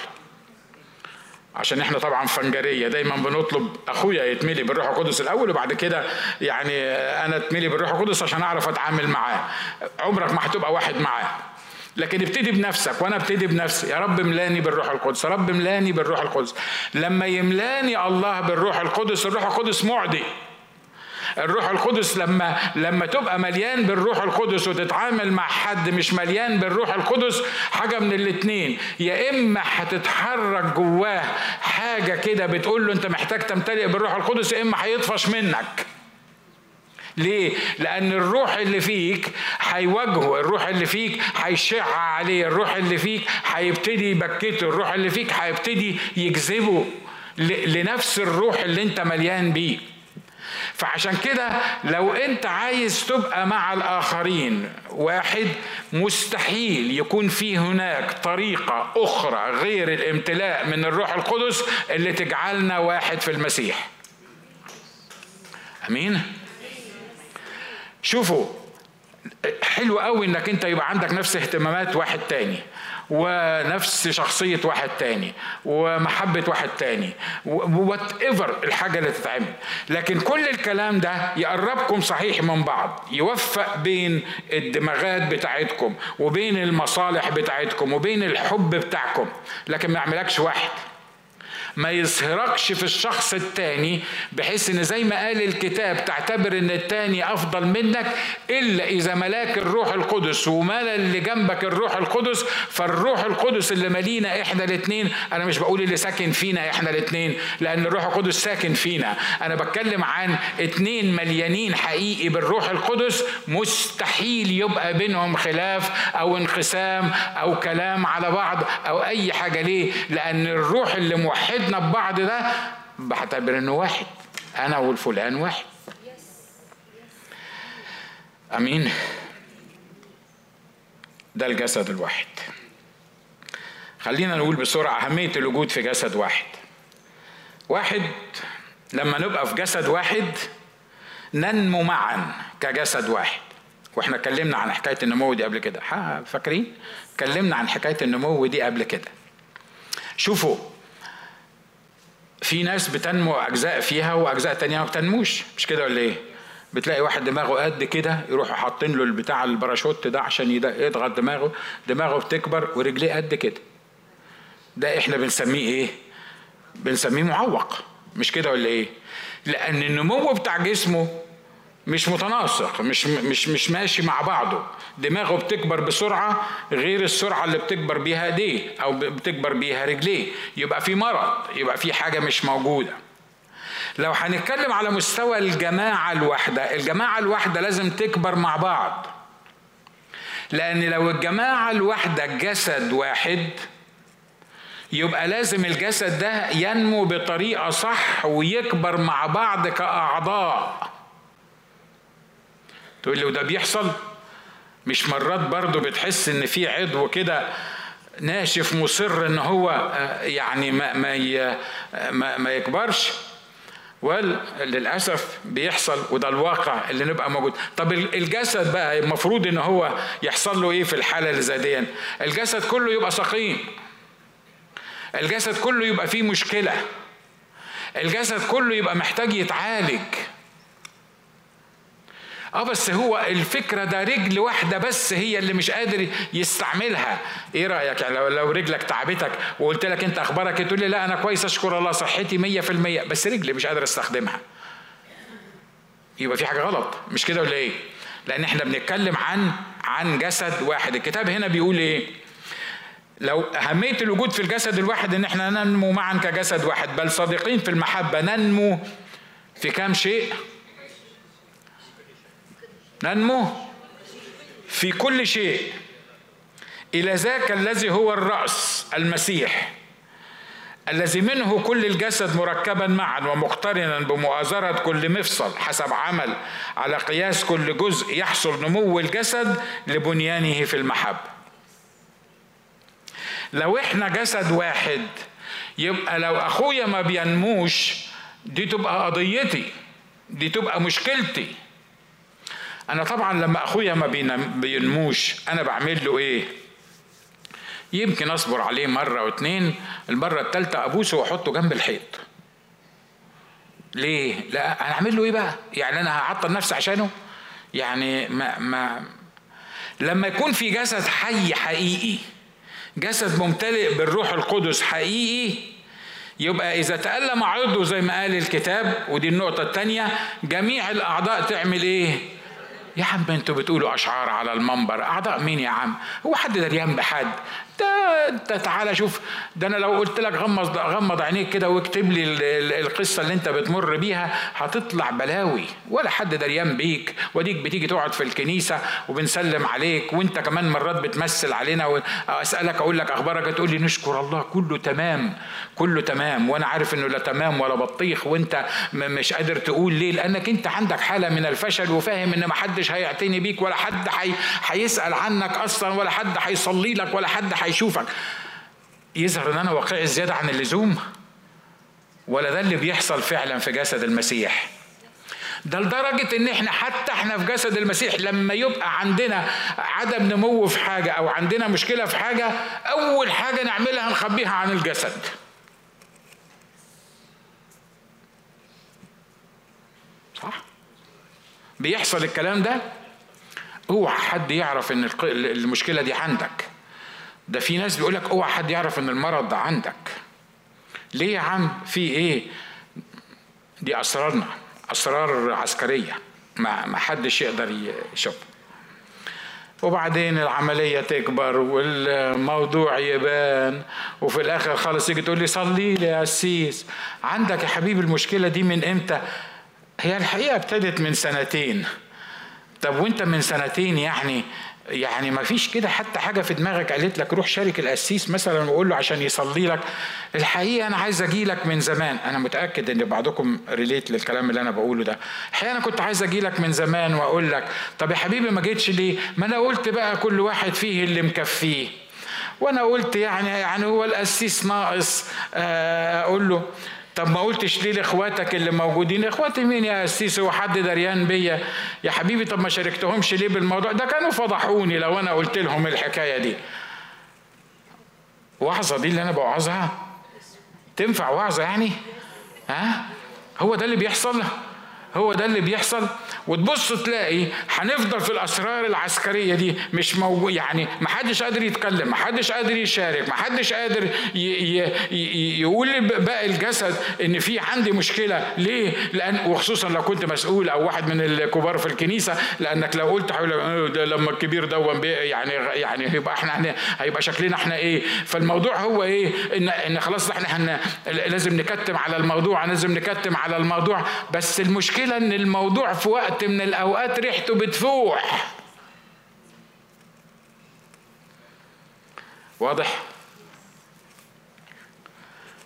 عشان إحنا طبعا فنجريه دايما بنطلب أخويا يتملي بالروح القدس الأول وبعد كده يعني أنا أتملي بالروح القدس عشان أعرف أتعامل معاه. عمرك ما هتبقى واحد معاه. لكن ابتدي بنفسك وأنا ابتدي بنفسي. يا رب ملاني بالروح القدس يا رب ملاني بالروح القدس. لما يملاني الله بالروح القدس الروح القدس معدي. الروح القدس لما لما تبقى مليان بالروح القدس وتتعامل مع حد مش مليان بالروح القدس حاجة من الاتنين. يا إما هتتحرك جواه حاجة كده بتقول له أنت محتاج تمتلئ بالروح القدس يا إما هيطفش منك. ليه؟ لأن الروح اللي فيك هيواجهه، الروح اللي فيك هيشع عليه، الروح اللي فيك هيبتدي يبكته، الروح اللي فيك هيبتدي يجذبه لنفس الروح اللي أنت مليان بيه. فعشان كده لو انت عايز تبقى مع الآخرين واحد مستحيل يكون في هناك طريقة أخرى غير الامتلاء من الروح القدس اللي تجعلنا واحد في المسيح أمين شوفوا حلو قوي إنك أنت يبقى عندك نفس اهتمامات واحد تاني ونفس شخصية واحد تاني ومحبة واحد تاني وات ايفر الحاجة اللي تتعمل. لكن كل الكلام ده يقربكم صحيح من بعض يوفق بين الدماغات بتاعتكم وبين المصالح بتاعتكم وبين الحب بتاعكم. لكن ما يعملكش واحد. ما يظهركش في الشخص التاني بحيث إن زي ما قال الكتاب تعتبر إن التاني أفضل منك إلا إذا ملاك الروح القدس وملا اللي جنبك الروح القدس فالروح القدس اللي مالينا إحنا الاثنين أنا مش بقول اللي ساكن فينا إحنا الاثنين لأن الروح القدس ساكن فينا. أنا بتكلم عن اتنين مليانين حقيقي بالروح القدس مستحيل يبقى بينهم خلاف أو انقسام أو كلام على بعض أو أي حاجة. ليه؟ لأن الروح اللي موحد علاقتنا ببعض ده بعتبر إنه واحد أنا والفلان واحد. أمين. ده الجسد الواحد. خلينا نقول بسرعة أهمية الوجود في جسد واحد. واحد لما نبقى في جسد واحد ننمو معا كجسد واحد. وإحنا اتكلمنا عن حكاية النمو دي قبل كده. فاكرين؟ اتكلمنا عن حكاية النمو دي قبل كده. شوفوا في ناس بتنمو أجزاء فيها وأجزاء تانية ما بتنموش. مش كده ولا إيه؟ بتلاقي واحد دماغه قد كده يروحوا حاطين له البتاع الباراشوت ده عشان يضغط دماغه دماغه بتكبر ورجليه قد كده. ده إحنا بنسميه إيه؟ بنسميه معوق. مش كده ولا إيه؟ لأن النمو بتاع جسمه مش متناسق مش مش مش ماشي مع بعضه. دماغه بتكبر بسرعة غير السرعة اللي بتكبر بيها ايديه أو بتكبر بيها رجليه. يبقى في مرض يبقى في حاجة مش موجودة. لو هنتكلم على مستوى الجماعة الواحدة الجماعة الواحدة لازم تكبر مع بعض. لأن لو الجماعة الواحدة جسد واحد يبقى لازم الجسد ده ينمو بطريقة صح ويكبر مع بعض كأعضاء. تقول لي وده بيحصل؟ مش مرات برضه بتحس إن في عضو كده ناشف مصر إن هو آه، يعني ما ما ما, ما يكبرش؟ وللاسف بيحصل وده الواقع اللي نبقى موجود. طب الجسد بقى المفروض إن هو يحصل له إيه في الحالة اللي زي دي الجسد كله يبقى سقيم. الجسد كله يبقى فيه مشكلة. الجسد كله يبقى محتاج يتعالج. آه بس هو الفكرة ده رجل واحدة بس هي اللي مش قادر يستعملها. إيه رأيك؟ يعني لو رجلك تعبتك وقلت لك انت أخبارك إيه؟ تقول لي لا أنا كويس اشكر الله صحتي 100% بس رجلي مش قادر استخدمها يبقى في حاجة غلط. مش كده ولا إيه؟ لأن إحنا بنتكلم عن عن جسد واحد. الكتاب هنا بيقول إيه؟ لو أهمية الوجود في الجسد الواحد إن إحنا ننمو معا كجسد واحد بل صادقين في المحبة ننمو في كام شيء؟ ننمو في كل شيء. إلى ذاك الذي هو الرأس المسيح الذي منه كل الجسد مركبا معا ومقترنا بمؤازرة كل مفصل حسب عمل. على قياس كل جزء يحصل نمو الجسد لبنيانه في المحبة. لو إحنا جسد واحد يبقى لو أخويا ما بينموش دي تبقى قضيتي دي تبقى مشكلتي. أنا طبعا لما أخويا ما بينموش أنا بعمل له إيه؟ يمكن أصبر عليه مرة واتنين المرة التالتة أبوسه وأحطه جنب الحيط. ليه؟ لا أنا أعمل له إيه بقى؟ يعني أنا هعطل نفسي عشانه؟ يعني ما ما لما يكون في جسد حي حقيقي جسد ممتلئ بالروح القدس حقيقي يبقى إذا تألم عضو زي ما قال الكتاب ودي النقطة الثانية جميع الأعضاء تعمل إيه؟ يا عم أنتوا بتقولوا أشعار على المنبر أعضاء مين يا عم؟ هو حد دريان بحد؟ ده تعالى شوف. ده أنا لو قلت لك غمض غمض عينيك كده واكتب لي القصة اللي انت بتمر بيها هتطلع بلاوي. ولا حد دريان بيك. وديك بتيجي تقعد في الكنيسة وبنسلم عليك وانت كمان مرات بتمثل علينا واسالك أقول لك أخبارك تقول لي نشكر الله كله تمام. كله تمام. وأنا عارف إنه لا تمام ولا بطيخ وأنت مش قادر تقول ليه. لأنك أنت عندك حالة من الفشل وفاهم إن ما حدش هيعتني بيك ولا حد هيسأل عنك أصلا ولا حد هيصلي لك ولا حد هيشوفك يظهر ان أنا واقعي زيادة عن اللزوم ولا ده اللي بيحصل فعلا في جسد المسيح ده لدرجة إن إحنا حتى إحنا في جسد المسيح لما يبقى عندنا عدم نمو في حاجة أو عندنا مشكلة في حاجة أول حاجة نعملها نخبيها عن الجسد. صح؟ بيحصل الكلام ده أوعى حد يعرف إن المشكلة دي عندك ده في ناس بيقول لك اوعى حد يعرف ان المرض ده عندك. ليه يا عم؟ في إيه؟ دي اسرارنا اسرار عسكرية ما ما حدش يقدر يشوف وبعدين العملية تكبر والموضوع يبان وفي الآخر خالص يجي تقول لي صلي لي يا أسيس. عندك يا حبيبي المشكلة دي من إمتى؟ هي الحقيقة ابتدت من سنتين. طب وإنت من سنتين يعني يعني ما فيش كده حتى حاجة في دماغك قالت لك روح شارك القسيس مثلا وقول له عشان يصلي لك. الحقيقة أنا عايز أجي لك من زمان. أنا متأكد إن بعضكم relate للكلام اللي أنا بقوله ده. الحقيقة أنا كنت عايز أجي لك من زمان وأقول لك طب يا حبيبي ما جيتش ليه؟ ما أنا قلت بقى كل واحد فيه اللي مكفيه. وأنا قلت يعني يعني هو القسيس ناقص آه، أقول له طب ما قلتش ليه لإخواتك اللي موجودين؟ إخواتي مين يا قسيسي هو حد دريان بيا؟ يا حبيبي طب ما شاركتهمش ليه بالموضوع؟ ده كانوا فضحوني لو أنا قلت لهم الحكاية دي. وعظة دي اللي أنا بوعظها؟ تنفع وعظة يعني؟ ها؟ هو ده اللي بيحصل؟ هو ده اللي بيحصل. وتبص تلاقي هنفضل في الأسرار العسكرية دي مش موجود يعني ما حدش قادر يتكلم ما حدش قادر يشارك ما حدش قادر يقول لباقي الجسد إن في عندي مشكلة. ليه؟ لأن وخصوصا لو كنت مسؤول أو واحد من الكبار في الكنيسة. لأنك لو قلت ده لما الكبير دون يعني يعني هيبقى إحنا هيبقى شكلنا إحنا إيه؟ فالموضوع هو إيه؟ ان إن خلاص إحنا لازم نكتم على الموضوع لازم نكتم على الموضوع. بس المشكلة ان الموضوع في وقت من الأوقات ريحته بتفوح. واضح؟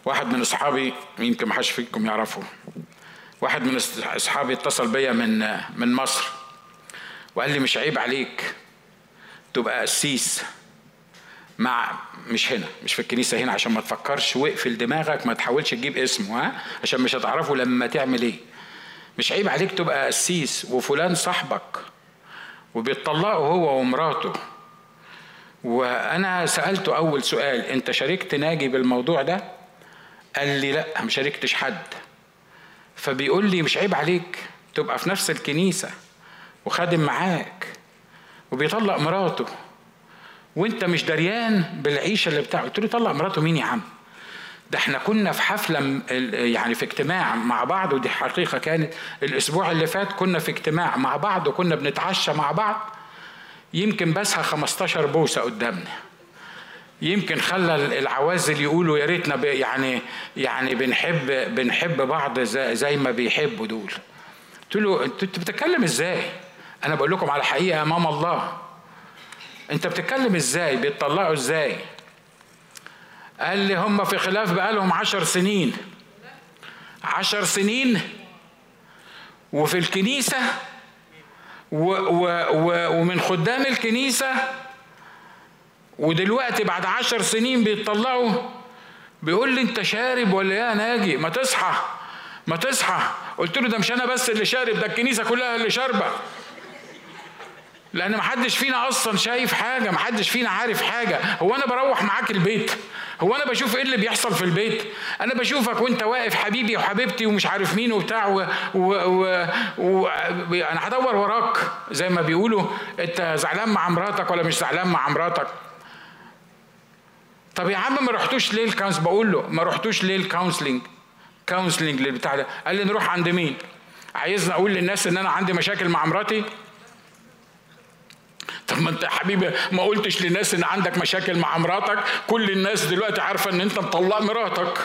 واحد من أصحابي يمكن ما حدش فيكم يعرفه؟ واحد من أصحابي اتصل بيا من من مصر وقال لي مش عيب عليك تبقى قسيس مع مش هنا مش في الكنيسة هنا عشان ما تفكرش واقفل دماغك ما تحاولش تجيب اسمه ها؟ عشان مش هتعرفه لما تعمل إيه. مش عيب عليك تبقى قسيس وفلان صاحبك وبيتطلقوا هو ومراته. وأنا سألته أول سؤال أنت شاركت ناجي بالموضوع ده؟ قال لي لأ ما شاركتش حد. فبيقول لي مش عيب عليك تبقى في نفس الكنيسة وخادم معاك وبيطلق مراته. وأنت مش دريان بالعيشة اللي بتاعه قلت له طلق مراته مين يا عم؟ ده إحنا كنا في حفلة يعني في اجتماع مع بعض ودي حقيقة كانت الأسبوع اللي فات كنا في اجتماع مع بعض وكنا بنتعشى مع بعض. يمكن بسها 15 بوسة قدامنا. يمكن خلى العوازل يقولوا يا ريتنا يعني يعني بنحب بنحب بعض زي ما بيحبوا دول. قلت له انت بتتكلم إزاي؟ أنا بقول لكم على حقيقة امام الله. انت بتتكلم إزاي؟ بيتطلقوا إزاي؟ قال لي هم في خلاف بقالهم عشر سنين. عشر سنين وفي الكنيسة و و و ومن خدام الكنيسة ودلوقتي بعد عشر سنين بيتطلعوا بيقول لي انت شارب ولا يا ناجي؟ ما تصحى ما تصحى. قلت له ده مش أنا بس اللي شارب ده الكنيسة كلها اللي شاربة. لأن محدش فينا أصلا شايف حاجة محدش فينا عارف حاجة. هو أنا بروح معاك البيت؟ هو أنا بشوف إيه اللي بيحصل في البيت؟ أنا بشوفك وأنت واقف حبيبي وحبيبتي ومش عارف مين وبتاع و... و... و... و... أنا هدور وراك. زي ما بيقولوا أنت زعلان مع مراتك ولا مش زعلان مع مراتك؟ طب يا عم ما رحتوش ليه ال couns بقول له ما رحتوش ليه ال counseling counseling للبتاع ده. قال لي نروح عند مين؟ عايزني أقول للناس إن أنا عندي مشاكل مع مراتي؟ طب ما انت يا حبيبي ما قلتش للناس ان عندك مشاكل مع مراتك؟ كل الناس دلوقتي عارفة ان انت مطلق مراتك.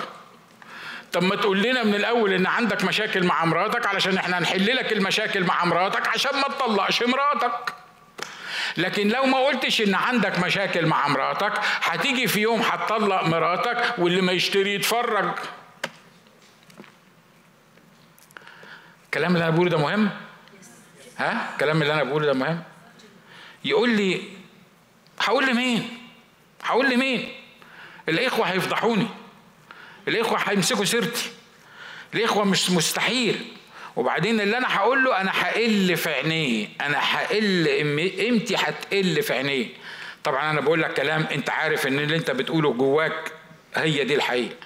طب ما تقول لنا من الأول ان عندك مشاكل مع مراتك علشان إحنا هنحل لك المشاكل مع مراتك عشان ما تطلقش مراتك. لكن لو ما قلتش ان عندك مشاكل مع مراتك هتيجي في يوم هتطلق مراتك واللي ما يشتري يتفرج. الكلام اللي أنا بقوله ده مهم؟ ها؟ الكلام اللي أنا بقوله ده مهم؟ يقول لي هقول لمين؟ هقول لمين؟ الإخوة هيفضحوني. الإخوة هيمسكوا سيرتي. الإخوة مش مستحيل. وبعدين اللي أنا هقول له أنا هقل في عينيه. أنا هقل قيمتي هتقل في عينيه. طبعا أنا بقول لك كلام أنت عارف إن اللي أنت بتقوله جواك هي دي الحقيقة.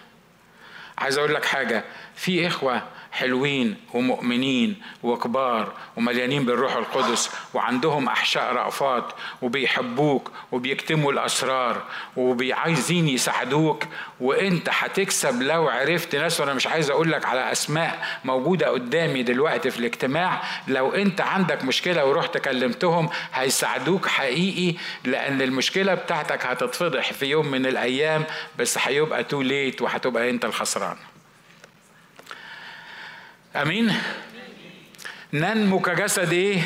عايز أقول لك حاجة في إخوة حلوين ومؤمنين وكبار ومليانين بالروح القدس وعندهم أحشاء رأفات وبيحبوك وبيكتموا الأسرار وبيعايزين يساعدوك وإنت هتكسب لو عرفت ناس. وأنا مش عايز أقول لك على أسماء موجودة قدامي دلوقتي في الاجتماع. لو إنت عندك مشكلة ورحت كلمتهم هيساعدوك حقيقي لأن المشكلة بتاعتك هتتفضح في يوم من الأيام بس هيبقى تو ليت وهتبقى أنت الخسران. آمين. ننمو كجسد إيه؟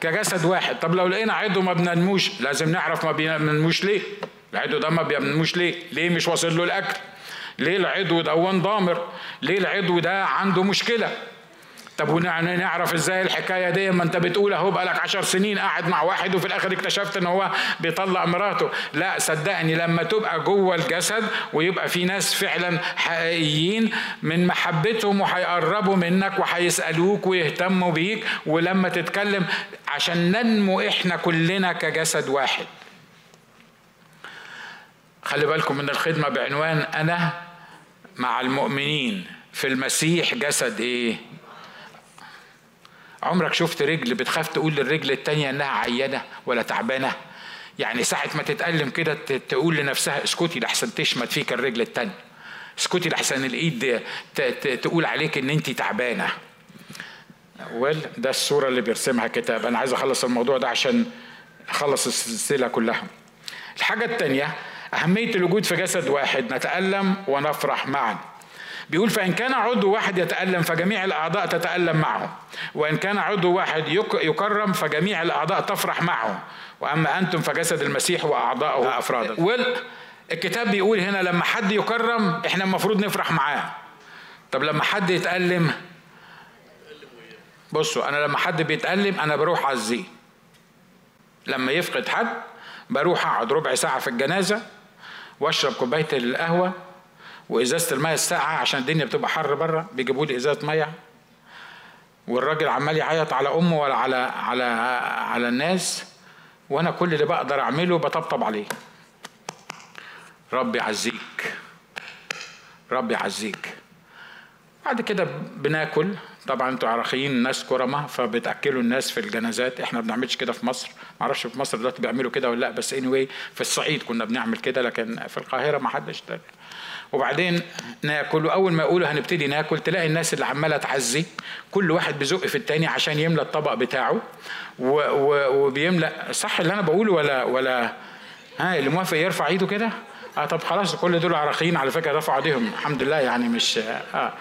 كجسد واحد. طب لو لقينا عضو ما بننموش لازم نعرف ما بننموش ليه؟ العضو ده ما بينموش ليه؟ ليه مش واصل له الأكل؟ ليه العضو ده ضامر ليه العضو ده عنده مشكلة؟ طب ونعرف إزاي الحكاية دي؟ ما أنت بتقول أهو بقالك عشر سنين قاعد مع واحد وفي الآخر اكتشفت إن هو بيطلق مراته. لا صدقني لما تبقى جوه الجسد ويبقى في ناس فعلا حقيقيين من محبتهم وهيقربوا منك وهيسألوك ويهتموا بيك. ولما تتكلم عشان ننمو إحنا كلنا كجسد واحد. خلي بالكم من الخدمة بعنوان أنا مع المؤمنين. في المسيح جسد إيه؟ عمرك شفت رجل بتخاف تقول للرجل التانية إنها عيانة ولا تعبانة؟ يعني ساعة ما تتألم كده تقول لنفسها اسكتي لحسن تشمت فيك الرجل التانية اسكتي لحسن الإيد تقول عليك إن انت تعبانة. ويل ده الصورة اللي بيرسمها كتاب. أنا عايز أخلص الموضوع ده عشان أخلص السلسلة كلها. الحاجة التانية أهمية الوجود في جسد واحد نتألم ونفرح معا. بيقول فإن كان عضو واحد يتألم فجميع الأعضاء تتألم معه وإن كان عضو واحد يكرم فجميع الأعضاء تفرح معه وأما أنتم فجسد المسيح وأعضاؤه. أفرادا والكتاب بيقول هنا لما حد يكرم إحنا المفروض نفرح معاه. طب لما حد يتألم بصوا أنا لما حد بيتألم أنا بروح أعزيه. لما يفقد حد بروح أقعد ربع ساعة في الجنازة وأشرب كوباية القهوة وإزازة الميه الساقعة عشان الدنيا بتبقى حر بره بيجيبوا لي إزازة مية. والراجل عمال يعيط على أمه ولا على على على الناس وأنا كل اللي بقدر أعمله بطبطب عليه. ربي يعزيك. ربي يعزيك. بعد كده بناكل. طبعا أنتوا عراقيين ناس كرمة فبتأكلوا الناس في الجنازات. إحنا ما بنعملش كده في مصر. ما أعرفش في مصر دلوقتي بيعملوا كده ولا لأ بس اني anyway في الصعيد كنا بنعمل كده لكن في القاهرة ما حدش ده. وبعدين ناكل. وأول ما يقولوا هنبتدي ناكل تلاقي الناس اللي عمالة تعزي. كل واحد بيزق في التاني عشان يملى الطبق بتاعه. وبيملى صح اللي أنا بقوله ولا ولا ها اللي موافق يرفع إيده كده؟ آه طب خلاص كل دول عراقيين على فكرة رفعوا إيديهم. الحمد لله يعني مش آه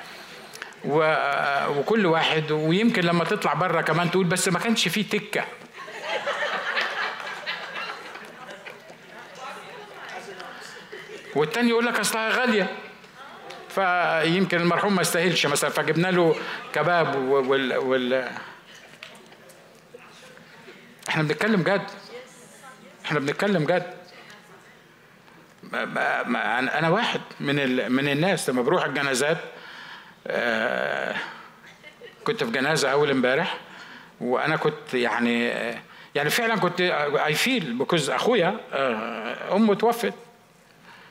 وكل واحد. ويمكن لما تطلع بره كمان تقول بس ما كانش فيه تكة. والتاني يقول لك اصلها غالية. فيمكن المرحوم ما يستاهلش مثلا. فجبنا له كباب وال, وال إحنا بنتكلم جد. إحنا بنتكلم جد. أنا واحد من من الناس لما بروح الجنازات آه، كنت في جنازة أول امبارح وأنا كنت يعني يعني فعلا كنت اي فيل بكوز أخويا آه، أمه توفت.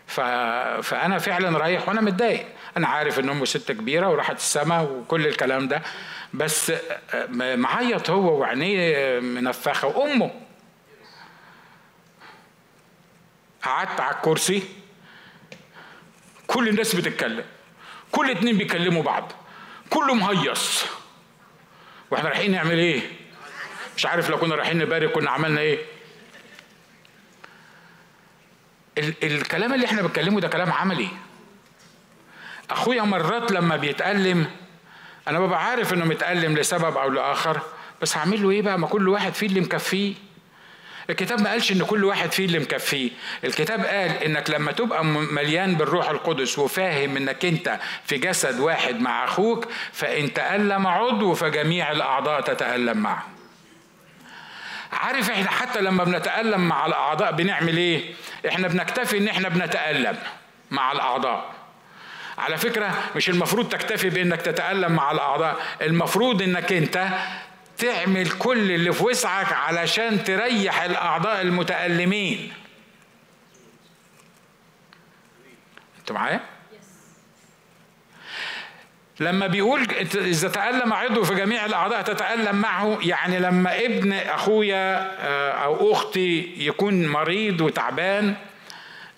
فأنا فعلا رايح وأنا متضايق. أنا عارف إن أمه ست كبيرة وراحت السما وكل الكلام ده بس آه، معيط هو وعينيه منفخة وأمه. قعدت على الكرسي. كل الناس بتتكلم. كل اتنين بيكلموا بعض. كله مهيص. وإحنا رايحين نعمل إيه؟ مش عارف لو كنا رايحين نبارك كنا عملنا إيه؟ ال- الكلام اللي إحنا بنتكلمه ده كلام عملي. أخويا مرات لما بيتألم أنا ببقى عارف إنه متألم لسبب أو لآخر بس هعمل له إيه بقى؟ ما كل واحد فيه اللي مكفيه. الكتاب ما قالش إن كل واحد فيه اللي مكفيه. الكتاب قال إنك لما تبقى مليان بالروح القدس وفاهم إنك أنت في جسد واحد مع أخوك فإن تألم عضو فجميع الأعضاء تتألم معه. عارف إحنا حتى لما بنتألم مع الأعضاء بنعمل إيه؟ إحنا بنكتفي إن إحنا بنتألم مع الأعضاء. على فكرة مش المفروض تكتفي بإنك تتألم مع الأعضاء المفروض إنك أنت تعمل كل اللي في وسعك علشان تريح الأعضاء المتألمين. انت معايا؟ لما بيقول إذا تألم عضو في جميع الأعضاء تتألم معه يعني لما ابن أخويا آه، أو أختي يكون مريض وتعبان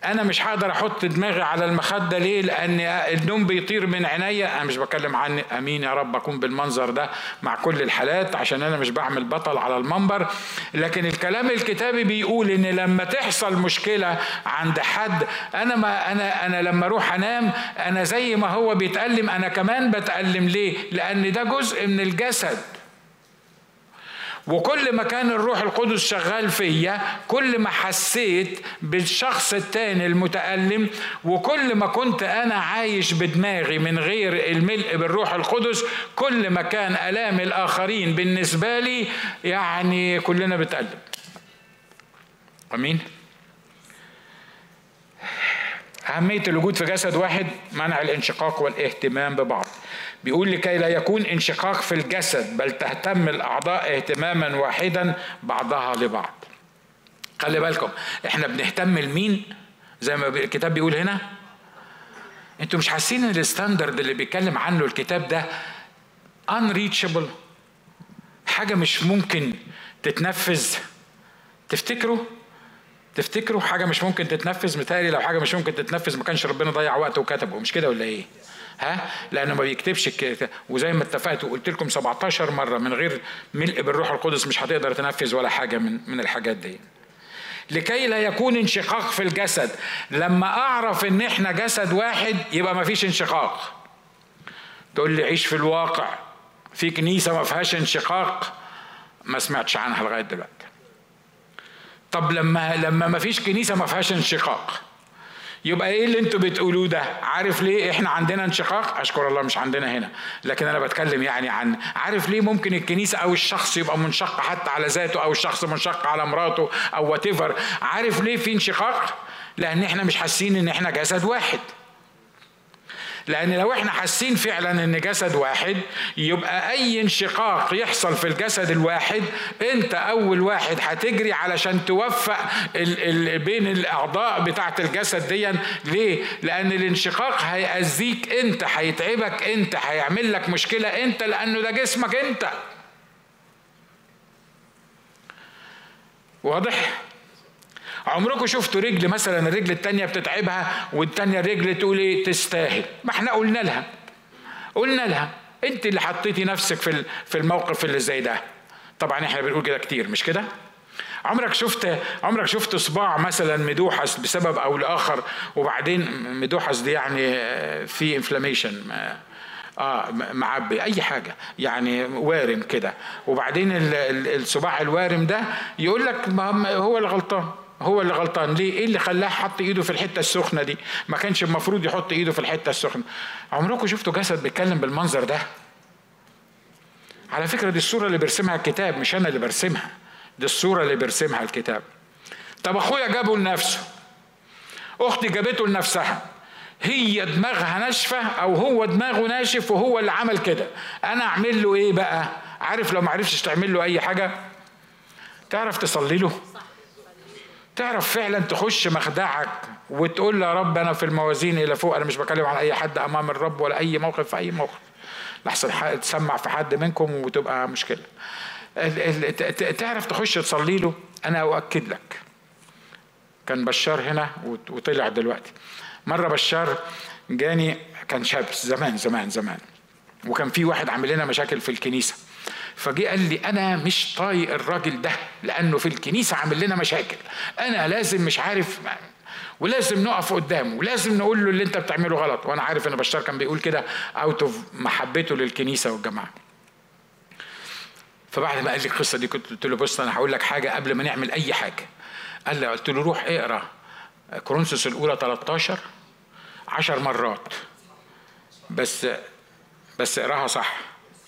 أنا مش هقدر أحط دماغي على المخدة ليه؟ لأن النوم بيطير من عينيا. أنا مش بكلم عني. أمين يا رب أكون بالمنظر ده مع كل الحالات عشان أنا مش بعمل بطل على المنبر. لكن الكلام الكتابي بيقول إن لما تحصل مشكلة عند حد أنا ما أنا أنا لما أروح أنام أنا زي ما هو بيتألم أنا كمان بتألم. ليه؟ لأن ده جزء من الجسد. وكل ما كان الروح القدس شغال فيا كل ما حسيت بالشخص التاني المتألم وكل ما كنت أنا عايش بدماغي من غير الملء بالروح القدس كل ما كان آلام الآخرين بالنسبة لي يعني كلنا بتألم. أمين. أهمية الوجود في جسد واحد منع الانشقاق والاهتمام ببعض. بيقول لكي لا يكون انشقاق في الجسد بل تهتم الأعضاء اهتماما واحدا بعضها لبعض. خلي بالكم إحنا بنهتم لمين؟ زي ما الكتاب بيقول هنا. أنتوا مش حاسين إن الستاندرد اللي بيتكلم عنه الكتاب ده unreachable حاجة مش ممكن تتنفذ. تفتكروا؟ تفتكروا حاجة مش ممكن تتنفذ؟ متهيألي لو حاجة مش ممكن تتنفذ ما كانش ربنا ضيع وقته وكتبه مش كده ولا إيه؟ ها؟ لأنه ما بيكتبش وزي ما اتفقت وقلت لكم 17 مرة من غير ملء بالروح القدس مش هتقدر تنفذ ولا حاجة من من الحاجات دي. لكي لا يكون انشقاق في الجسد. لما أعرف إن إحنا جسد واحد يبقى ما فيش انشقاق. تقول لي عيش في الواقع. في كنيسة ما فيهاش انشقاق. ما سمعتش عنها لغاية دلوقتي. طب لما لما ما فيش كنيسة ما فيهاش انشقاق. يبقى إيه اللي أنتوا بتقولوه ده؟ عارف ليه إحنا عندنا انشقاق؟ أشكر الله مش عندنا هنا. لكن أنا بتكلم يعني عن عارف ليه ممكن الكنيسة أو الشخص يبقى منشق حتى على ذاته أو الشخص منشق على مراته أو وات عارف ليه في انشقاق؟ لأن إحنا مش حاسين إن إحنا جسد واحد. لأن لو إحنا حاسين فعلا إن جسد واحد يبقى أي انشقاق يحصل في الجسد الواحد أنت أول واحد هتجري علشان توفق ال ال بين الأعضاء بتاعة الجسد دي ليه؟ لأن الانشقاق هيأذيك أنت هيتعبك أنت هيعمل لك مشكلة أنت لأنه ده جسمك أنت. واضح؟ عمركم شفتوا رجل مثلا الرجل التانية بتتعبها والتانية الرجل تقول إيه؟ تستاهل. ما إحنا قلنا لها. قلنا لها. أنت اللي حطيتي نفسك في في الموقف اللي زي ده. طبعا إحنا بنقول كده كتير مش كده؟ عمرك شفت عمرك شفت صباع مثلا مدوحس بسبب أو لآخر؟ وبعدين مدوحس دي يعني في انفلاميشن آه معبي أي حاجة. يعني وارم كده. وبعدين الصباع الوارم ده يقول لك هو اللي غلطان هو اللي غلطان. ليه؟ إيه اللي خلاه حط إيده في الحتة السخنة دي؟ ما كانش المفروض يحط إيده في الحتة السخنة. عمركم شفتوا جسد بيتكلم بالمنظر ده؟ على فكرة دي الصورة اللي بيرسمها الكتاب مش أنا اللي برسمها. دي الصورة اللي بيرسمها الكتاب. طب أخويا جابه لنفسه. أختي جابته لنفسها. هي دماغها ناشفة أو هو دماغه ناشف وهو اللي عمل كده. أنا أعمل له إيه بقى؟ عارف لو ما عرفتش تعمل له أي حاجة؟ تعرف تصلي له؟ تعرف فعلا تخش مخدعك وتقول يا رب أنا في الموازين إلى فوق أنا مش بكلم عن أي حد أمام الرب ولا أي موقف في أي موقف. لحسن تسمع في حد منكم وتبقى مشكلة. تعرف تخش تصلي له؟ أنا أؤكد لك. كان بشار هنا وطلع دلوقتي. مرة بشار جاني كان شاب زمان زمان زمان. وكان في واحد عامل لنا مشاكل في الكنيسة. فجي قال لي أنا مش طايق الراجل ده لأنه في الكنيسة عامل لنا مشاكل. أنا لازم مش عارف ولازم نقف قدامه ولازم نقول له اللي أنت بتعمله غلط. وأنا عارف إن بشار كان بيقول كده out of محبته للكنيسة والجماعة. فبعد ما قال لي القصة دي كنت قلت له بص أنا هقول لك حاجة قبل ما نعمل أي حاجة. قال لي قلت له روح اقرأ كورنثوس الأولى 13 10 مرات. بس بس اقراها صح.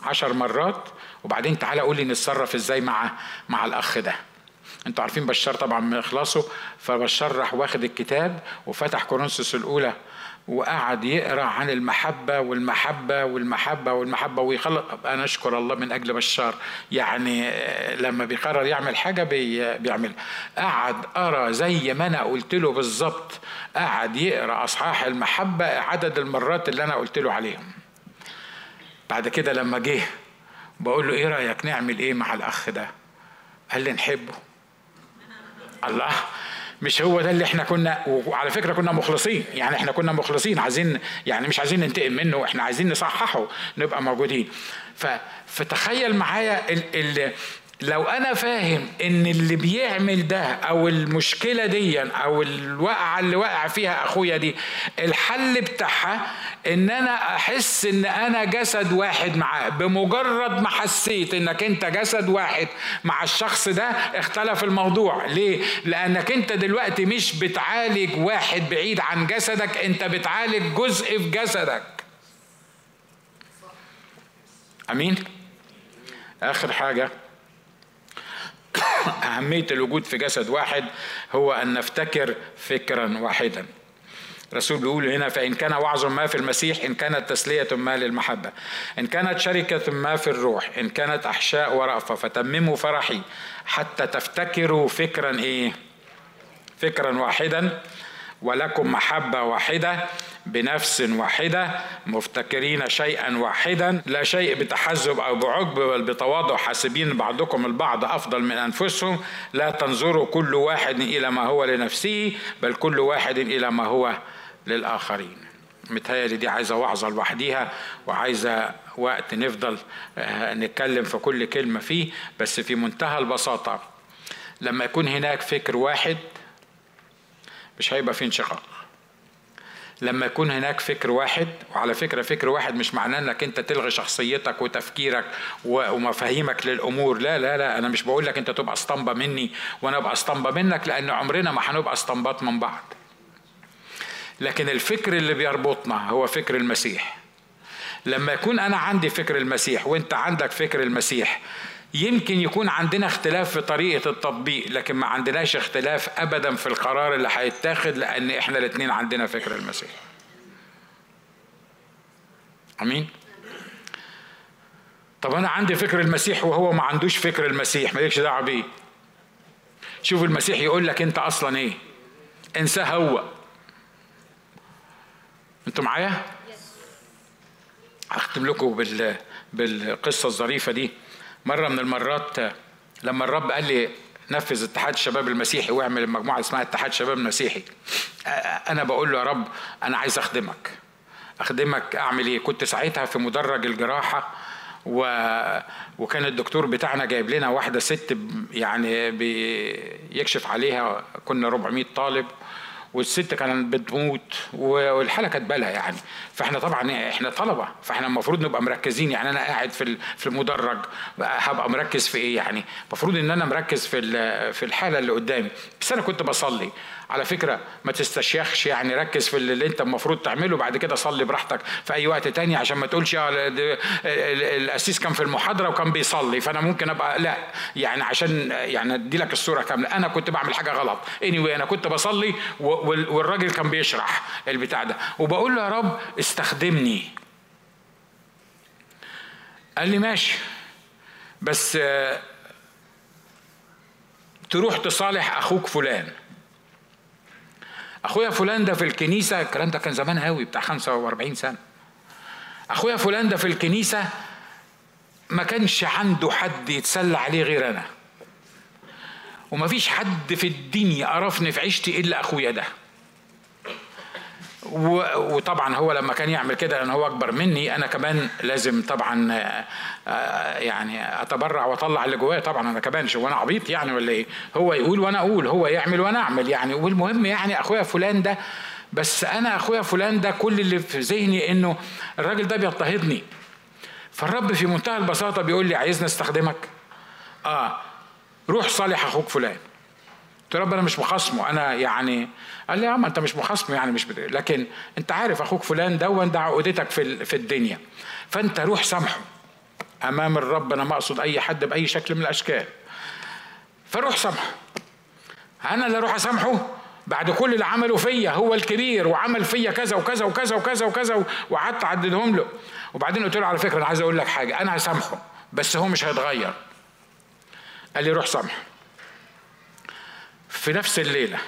عشر مرات وبعدين تعالى قول لي نتصرف إزاي مع مع الأخ ده. أنتوا عارفين بشار طبعا من إخلاصه. فبشار راح واخد الكتاب وفتح كورنثوس الأولى وقعد يقرأ عن المحبة والمحبة والمحبة والمحبة ويخلص. أنا أشكر الله من أجل بشار. يعني لما بيقرر يعمل حاجة بي بيعملها. قعد قرأ زي ما أنا قلت له بالظبط. قعد يقرأ أصحاح المحبة عدد المرات اللي أنا قلت له عليهم. بعد كده لما جه بقول له إيه رأيك نعمل إيه مع الأخ ده؟ قال لي نحبه. الله. مش هو ده اللي إحنا كنا وعلى فكرة كنا مخلصين. يعني إحنا كنا مخلصين. عايزين يعني مش عايزين ننتقم منه. إحنا عايزين نصححه. نبقى موجودين. فتخيل معايا لو أنا فاهم إن اللي بيعمل ده أو المشكلة دي أو الوقعة اللي وقع فيها أخويا دي الحل بتاعها إن أنا أحس إن أنا جسد واحد معاه. بمجرد ما حسيت إنك أنت جسد واحد مع الشخص ده اختلف الموضوع. ليه؟ لأنك أنت دلوقتي مش بتعالج واحد بعيد عن جسدك أنت بتعالج جزء في جسدك. أمين؟ آخر حاجة. أهمية الوجود في جسد واحد هو أن نفتكر فكرا واحدا. الرسول بيقول هنا فإن كان وعظ ما في المسيح إن كانت تسلية ما للمحبة. إن كانت شركة ما في الروح إن كانت أحشاء ورأفة فتمموا فرحي. حتى تفتكروا فكرا إيه؟ فكرا واحدا ولكم محبة واحدة. بنفس واحدة مفتكرين شيئا واحدا لا شيء بتحزب أو بعجب بل بتواضع حاسبين بعضكم البعض أفضل من أنفسهم. لا تنظروا كل واحد إلى ما هو لنفسه بل كل واحد إلى ما هو للآخرين. متهيألي دي عايزة وعظة لوحديها وعايزة وقت نفضل نتكلم في كل كلمة فيه. بس في منتهى البساطة لما يكون هناك فكر واحد مش هيبقى في انشقاق. لما يكون هناك فكر واحد وعلى فكرة فكر واحد مش معناه إنك أنت تلغي شخصيتك وتفكيرك ومفاهيمك للأمور. لا لا لا أنا مش بقول لك أنت تبقى أسطمبة مني وأنا أبقى أسطمبة منك لأن عمرنا ما هنبقى أسطمبات من بعض. لكن الفكر اللي بيربطنا هو فكر المسيح. لما يكون أنا عندي فكر المسيح وأنت عندك فكر المسيح يمكن يكون عندنا اختلاف في طريقة التطبيق لكن ما عندناش اختلاف أبدا في القرار اللي هيتاخد لأن إحنا الاتنين عندنا فكر المسيح. آمين؟ طب أنا عندي فكر المسيح وهو ما عندوش فكر المسيح مالكش دعوة بيه. شوف المسيح يقول لك أنت أصلا إيه؟ انساه هو. أنتوا معايا؟ اختم لكم بال بالقصة الظريفة دي. مرة من المرات لما الرب قال لي نفذ اتحاد الشباب المسيحي واعمل مجموعة اسمها اتحاد الشباب المسيحي أنا بقول له يا رب أنا عايز أخدمك. أخدمك أعمل إيه؟ كنت ساعتها في مدرج الجراحة و... وكان الدكتور بتاعنا جايب لنا واحدة ست يعني بيكشف عليها كنا 400 طالب والست كانت بتموت والحالة كانت بالها يعني. فاحنا طبعا إحنا طلبة فاحنا المفروض نبقى مركزين. يعني أنا قاعد في في المدرج هبقى مركز في إيه يعني؟ المفروض إن أنا مركز في في الحالة اللي قدامي. بس أنا كنت بصلي. على فكرة ما تستشيخش يعني ركز في اللي أنت المفروض تعمله بعد كده صلي براحتك في أي وقت تاني عشان ما تقولش القسيس كان في المحاضرة وكان بيصلي. فأنا ممكن أبقى لا. يعني عشان يعني أدي لك الصورة كاملة. أنا كنت بعمل حاجة غلط. Anyway أنا كنت بصلي والراجل كان بيشرح البتاع ده. وبقول له يا رب استخدمني. قال لي ماشي بس تروح تصالح أخوك فلان. أخويا فلان ده في الكنيسة الكلام ده كان زمان قوي بتاع 45 سنة. أخويا فلان ده في الكنيسة ما كانش عنده حد يتسلى عليه غير أنا. ومفيش حد في الدنيا قرفني في عيشتي إلا أخويا ده. وطبعا هو لما كان يعمل كده لأن هو أكبر مني أنا كمان لازم طبعا آه، يعني أتبرع وأطلع اللي جوايا. طبعا أنا كمان شو أنا عبيط يعني ولا إيه؟ هو يقول وأنا أقول هو يعمل وأنا أعمل يعني. والمهم يعني أخويا فلان ده بس أنا أخويا فلان ده كل اللي في ذهني إنه الراجل ده بيضطهدني. فالرب في منتهى البساطة بيقول لي عايزني أستخدمك؟ آه روح صالح أخوك فلان. قلت له رب أنا مش مخاصمه. أنا يعني قال لي يا عم أنت مش مخاصمه يعني مش بدي. لكن أنت عارف أخوك فلان دون ده عقدتك في في الدنيا. فأنت روح سامحه. أمام الرب أنا ما أقصد أي حد بأي شكل من الأشكال. فروح سامحه. أنا اللي أروح أسامحه بعد كل اللي عمله فيا هو الكبير وعمل فيا كذا وكذا وكذا وكذا وكذا وقعدت اعددهم له. وبعدين قلت له على فكرة أنا عايز أقول لك حاجة أنا هسامحه بس هو مش هيتغير. قال لي روح سامحه. في نفس الليلة.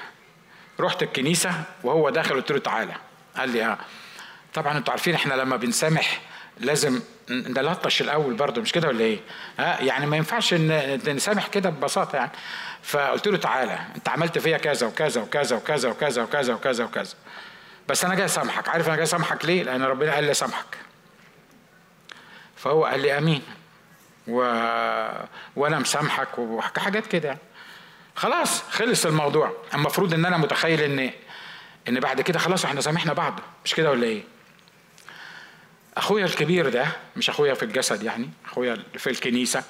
رحت الكنيسة وهو داخل قلت له تعالى. قال لي آه. طبعا أنتوا عارفين إحنا لما بنسامح لازم نلطش الأول برضه مش كده ولا إيه؟ ها يعني ما ينفعش نسامح كده ببساطة يعني. فقلت له تعالى أنت عملت فيا كذا وكذا وكذا وكذا وكذا وكذا وكذا وكذا. بس أنا جاي أسامحك. عارف أنا جاي أسامحك ليه؟ لأن ربنا قال لي أسامحك. فهو قال لي آمين. و... وأنا مسامحك وحاجات كده يعني. خلاص خلص الموضوع. المفروض إن أنا متخيل إن إن بعد كده خلاص إحنا سامحنا بعض. مش كده ولا إيه؟ أخويا الكبير ده مش أخويا في الجسد يعني أخويا في الكنيسة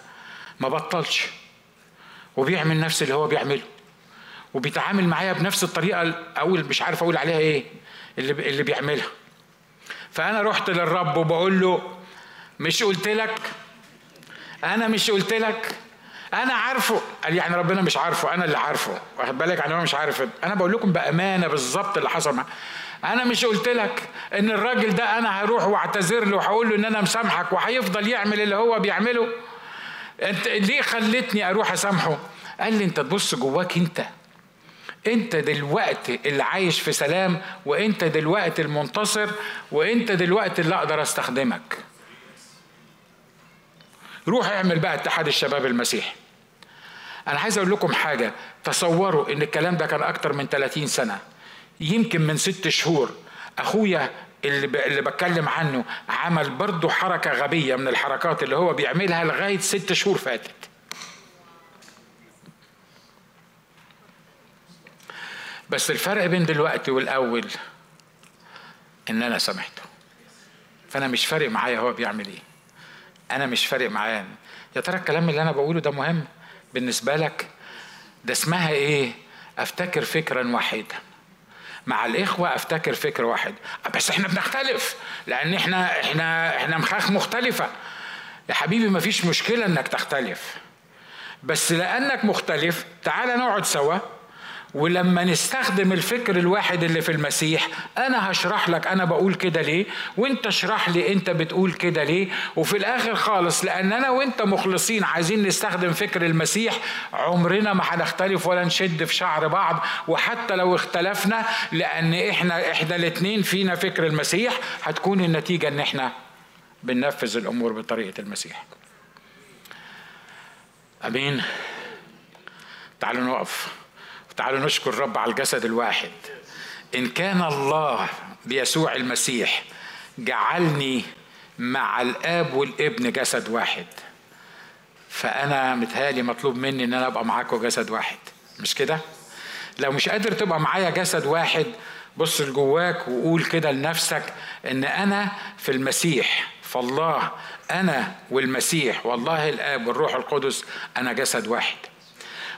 ما بطلش. وبيعمل نفس اللي هو بيعمله. وبيتعامل معايا بنفس الطريقة أقول مش عارف أقول عليها إيه اللي اللي بيعملها. فأنا رحت للرب وبقول له مش قلت لك؟ أنا مش قلت لك؟ أنا عارفه. قال يعني ربنا مش عارفه أنا اللي عارفه. واخد بالك؟ يعني هو مش عارف. أنا بقول لكم بأمانة بالظبط اللي حصل معاه أنا مش قلت لك إن الراجل ده أنا هروح وأعتذر له وهقول له إن أنا مسامحك وهيفضل يعمل اللي هو بيعمله؟ أنت ليه خلتني أروح أسامحه؟ قال لي أنت تبص جواك أنت. أنت دلوقتي اللي عايش في سلام وأنت دلوقتي المنتصر وأنت دلوقتي اللي أقدر أستخدمك. روح اعمل بقى اتحاد الشباب المسيحي. أنا عايز أقول لكم حاجة. تصوروا إن الكلام ده كان أكتر من 30 سنة. يمكن من ست شهور. أخويا اللي. اللي بتكلم عنه عمل برضه حركة غبية من الحركات اللي هو بيعملها لغاية ست شهور فاتت. بس الفرق بين دلوقتي والأول إن أنا سامحته فأنا مش فارق معايا هو بيعمل إيه. أنا مش فارق معايا يا ترى الكلام اللي أنا بقوله ده مهم؟ بالنسبة لك ده اسمها إيه؟ أفتكر فكرا واحدا. مع الإخوة أفتكر فكر واحد. بس إحنا بنختلف لأن إحنا إحنا إحنا مخاخ مختلفة. يا حبيبي مفيش مشكلة إنك تختلف. بس لأنك مختلف تعال نقعد سوا. ولما نستخدم الفكر الواحد اللي في المسيح أنا هشرح لك أنا بقول كده ليه؟ وأنت اشرح لي أنت بتقول كده ليه؟ وفي الآخر خالص لأن أنا وأنت مخلصين عايزين نستخدم فكر المسيح عمرنا ما هنختلف ولا نشد في شعر بعض وحتى لو اختلفنا لأن إحنا إحدى الاثنين فينا فكر المسيح هتكون النتيجة إن إحنا بننفذ الأمور بطريقة المسيح. آمين. تعالوا نقف. تعالوا نشكر الرب على الجسد الواحد. إن كان الله بيسوع المسيح جعلني مع الآب والابن جسد واحد فأنا متهيألي مطلوب مني إن أنا أبقى معاكم جسد واحد. مش كده؟ لو مش قادر تبقى معايا جسد واحد بص لجواك وقول كده لنفسك إن أنا في المسيح فالله أنا والمسيح والله الآب والروح القدس أنا جسد واحد.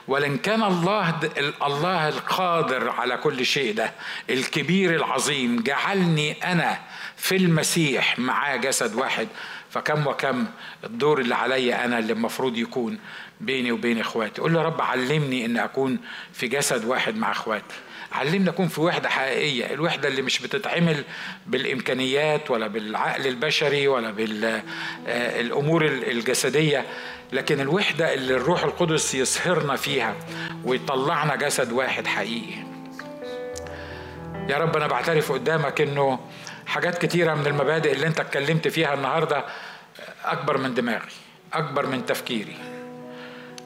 ولن كان الله الله القادر على كل شيء ده. الكبير العظيم جعلني أنا في المسيح معاه جسد واحد. فكم وكم الدور اللي عليا أنا اللي المفروض يكون بيني وبين إخواتي. قول له رب علمني إن أكون في جسد واحد مع إخواتي. علمنا نكون في وحدة حقيقية. الوحدة اللي مش بتتعمل بالإمكانيات ولا بالعقل البشري ولا بالأمور الجسدية. لكن الوحدة اللي الروح القدس يسهرنا فيها ويطلعنا جسد واحد حقيقي. يا رب أنا بعترف قدامك إنه حاجات كتيرة من المبادئ اللي أنت اتكلمت فيها النهاردة أكبر من دماغي أكبر من تفكيري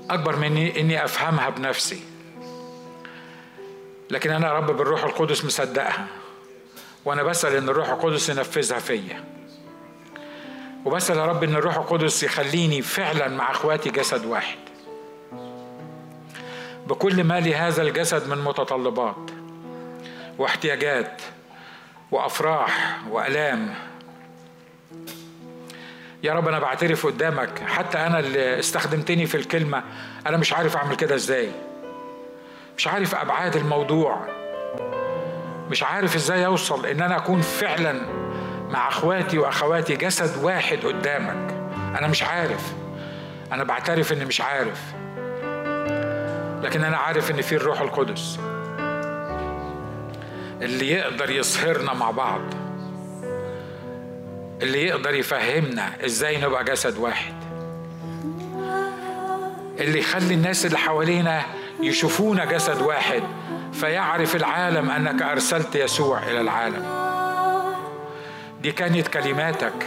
أكبر من إني أفهمها بنفسي. لكن أنا يا رب بالروح القدس مصدقها. وأنا بسأل إن الروح القدس ينفذها فيا. وبسأل يا رب إن الروح القدس يخليني فعلا مع إخواتي جسد واحد. بكل ما لهذا الجسد من متطلبات واحتياجات وأفراح وألام. يا رب أنا بعترف قدامك. حتى أنا اللي استخدمتني في الكلمة أنا مش عارف أعمل كده إزاي. مش عارف أبعاد الموضوع. مش عارف إزاي أوصل إن أنا أكون فعلا مع أخواتي وأخواتي جسد واحد قدامك. أنا مش عارف. أنا بعترف إني مش عارف. لكن أنا عارف إن في الروح القدس اللي يقدر يصهرنا مع بعض. اللي يقدر يفهمنا إزاي نبقى جسد واحد. اللي يخلي الناس اللي حوالينا يشوفون جسد واحد فيعرف العالم أنك أرسلت يسوع إلى العالم. دي كانت كلماتك.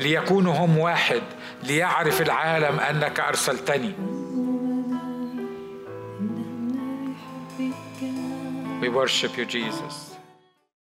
ليكونوا هم واحد ليعرف العالم أنك أرسلتني. We worship you, Jesus.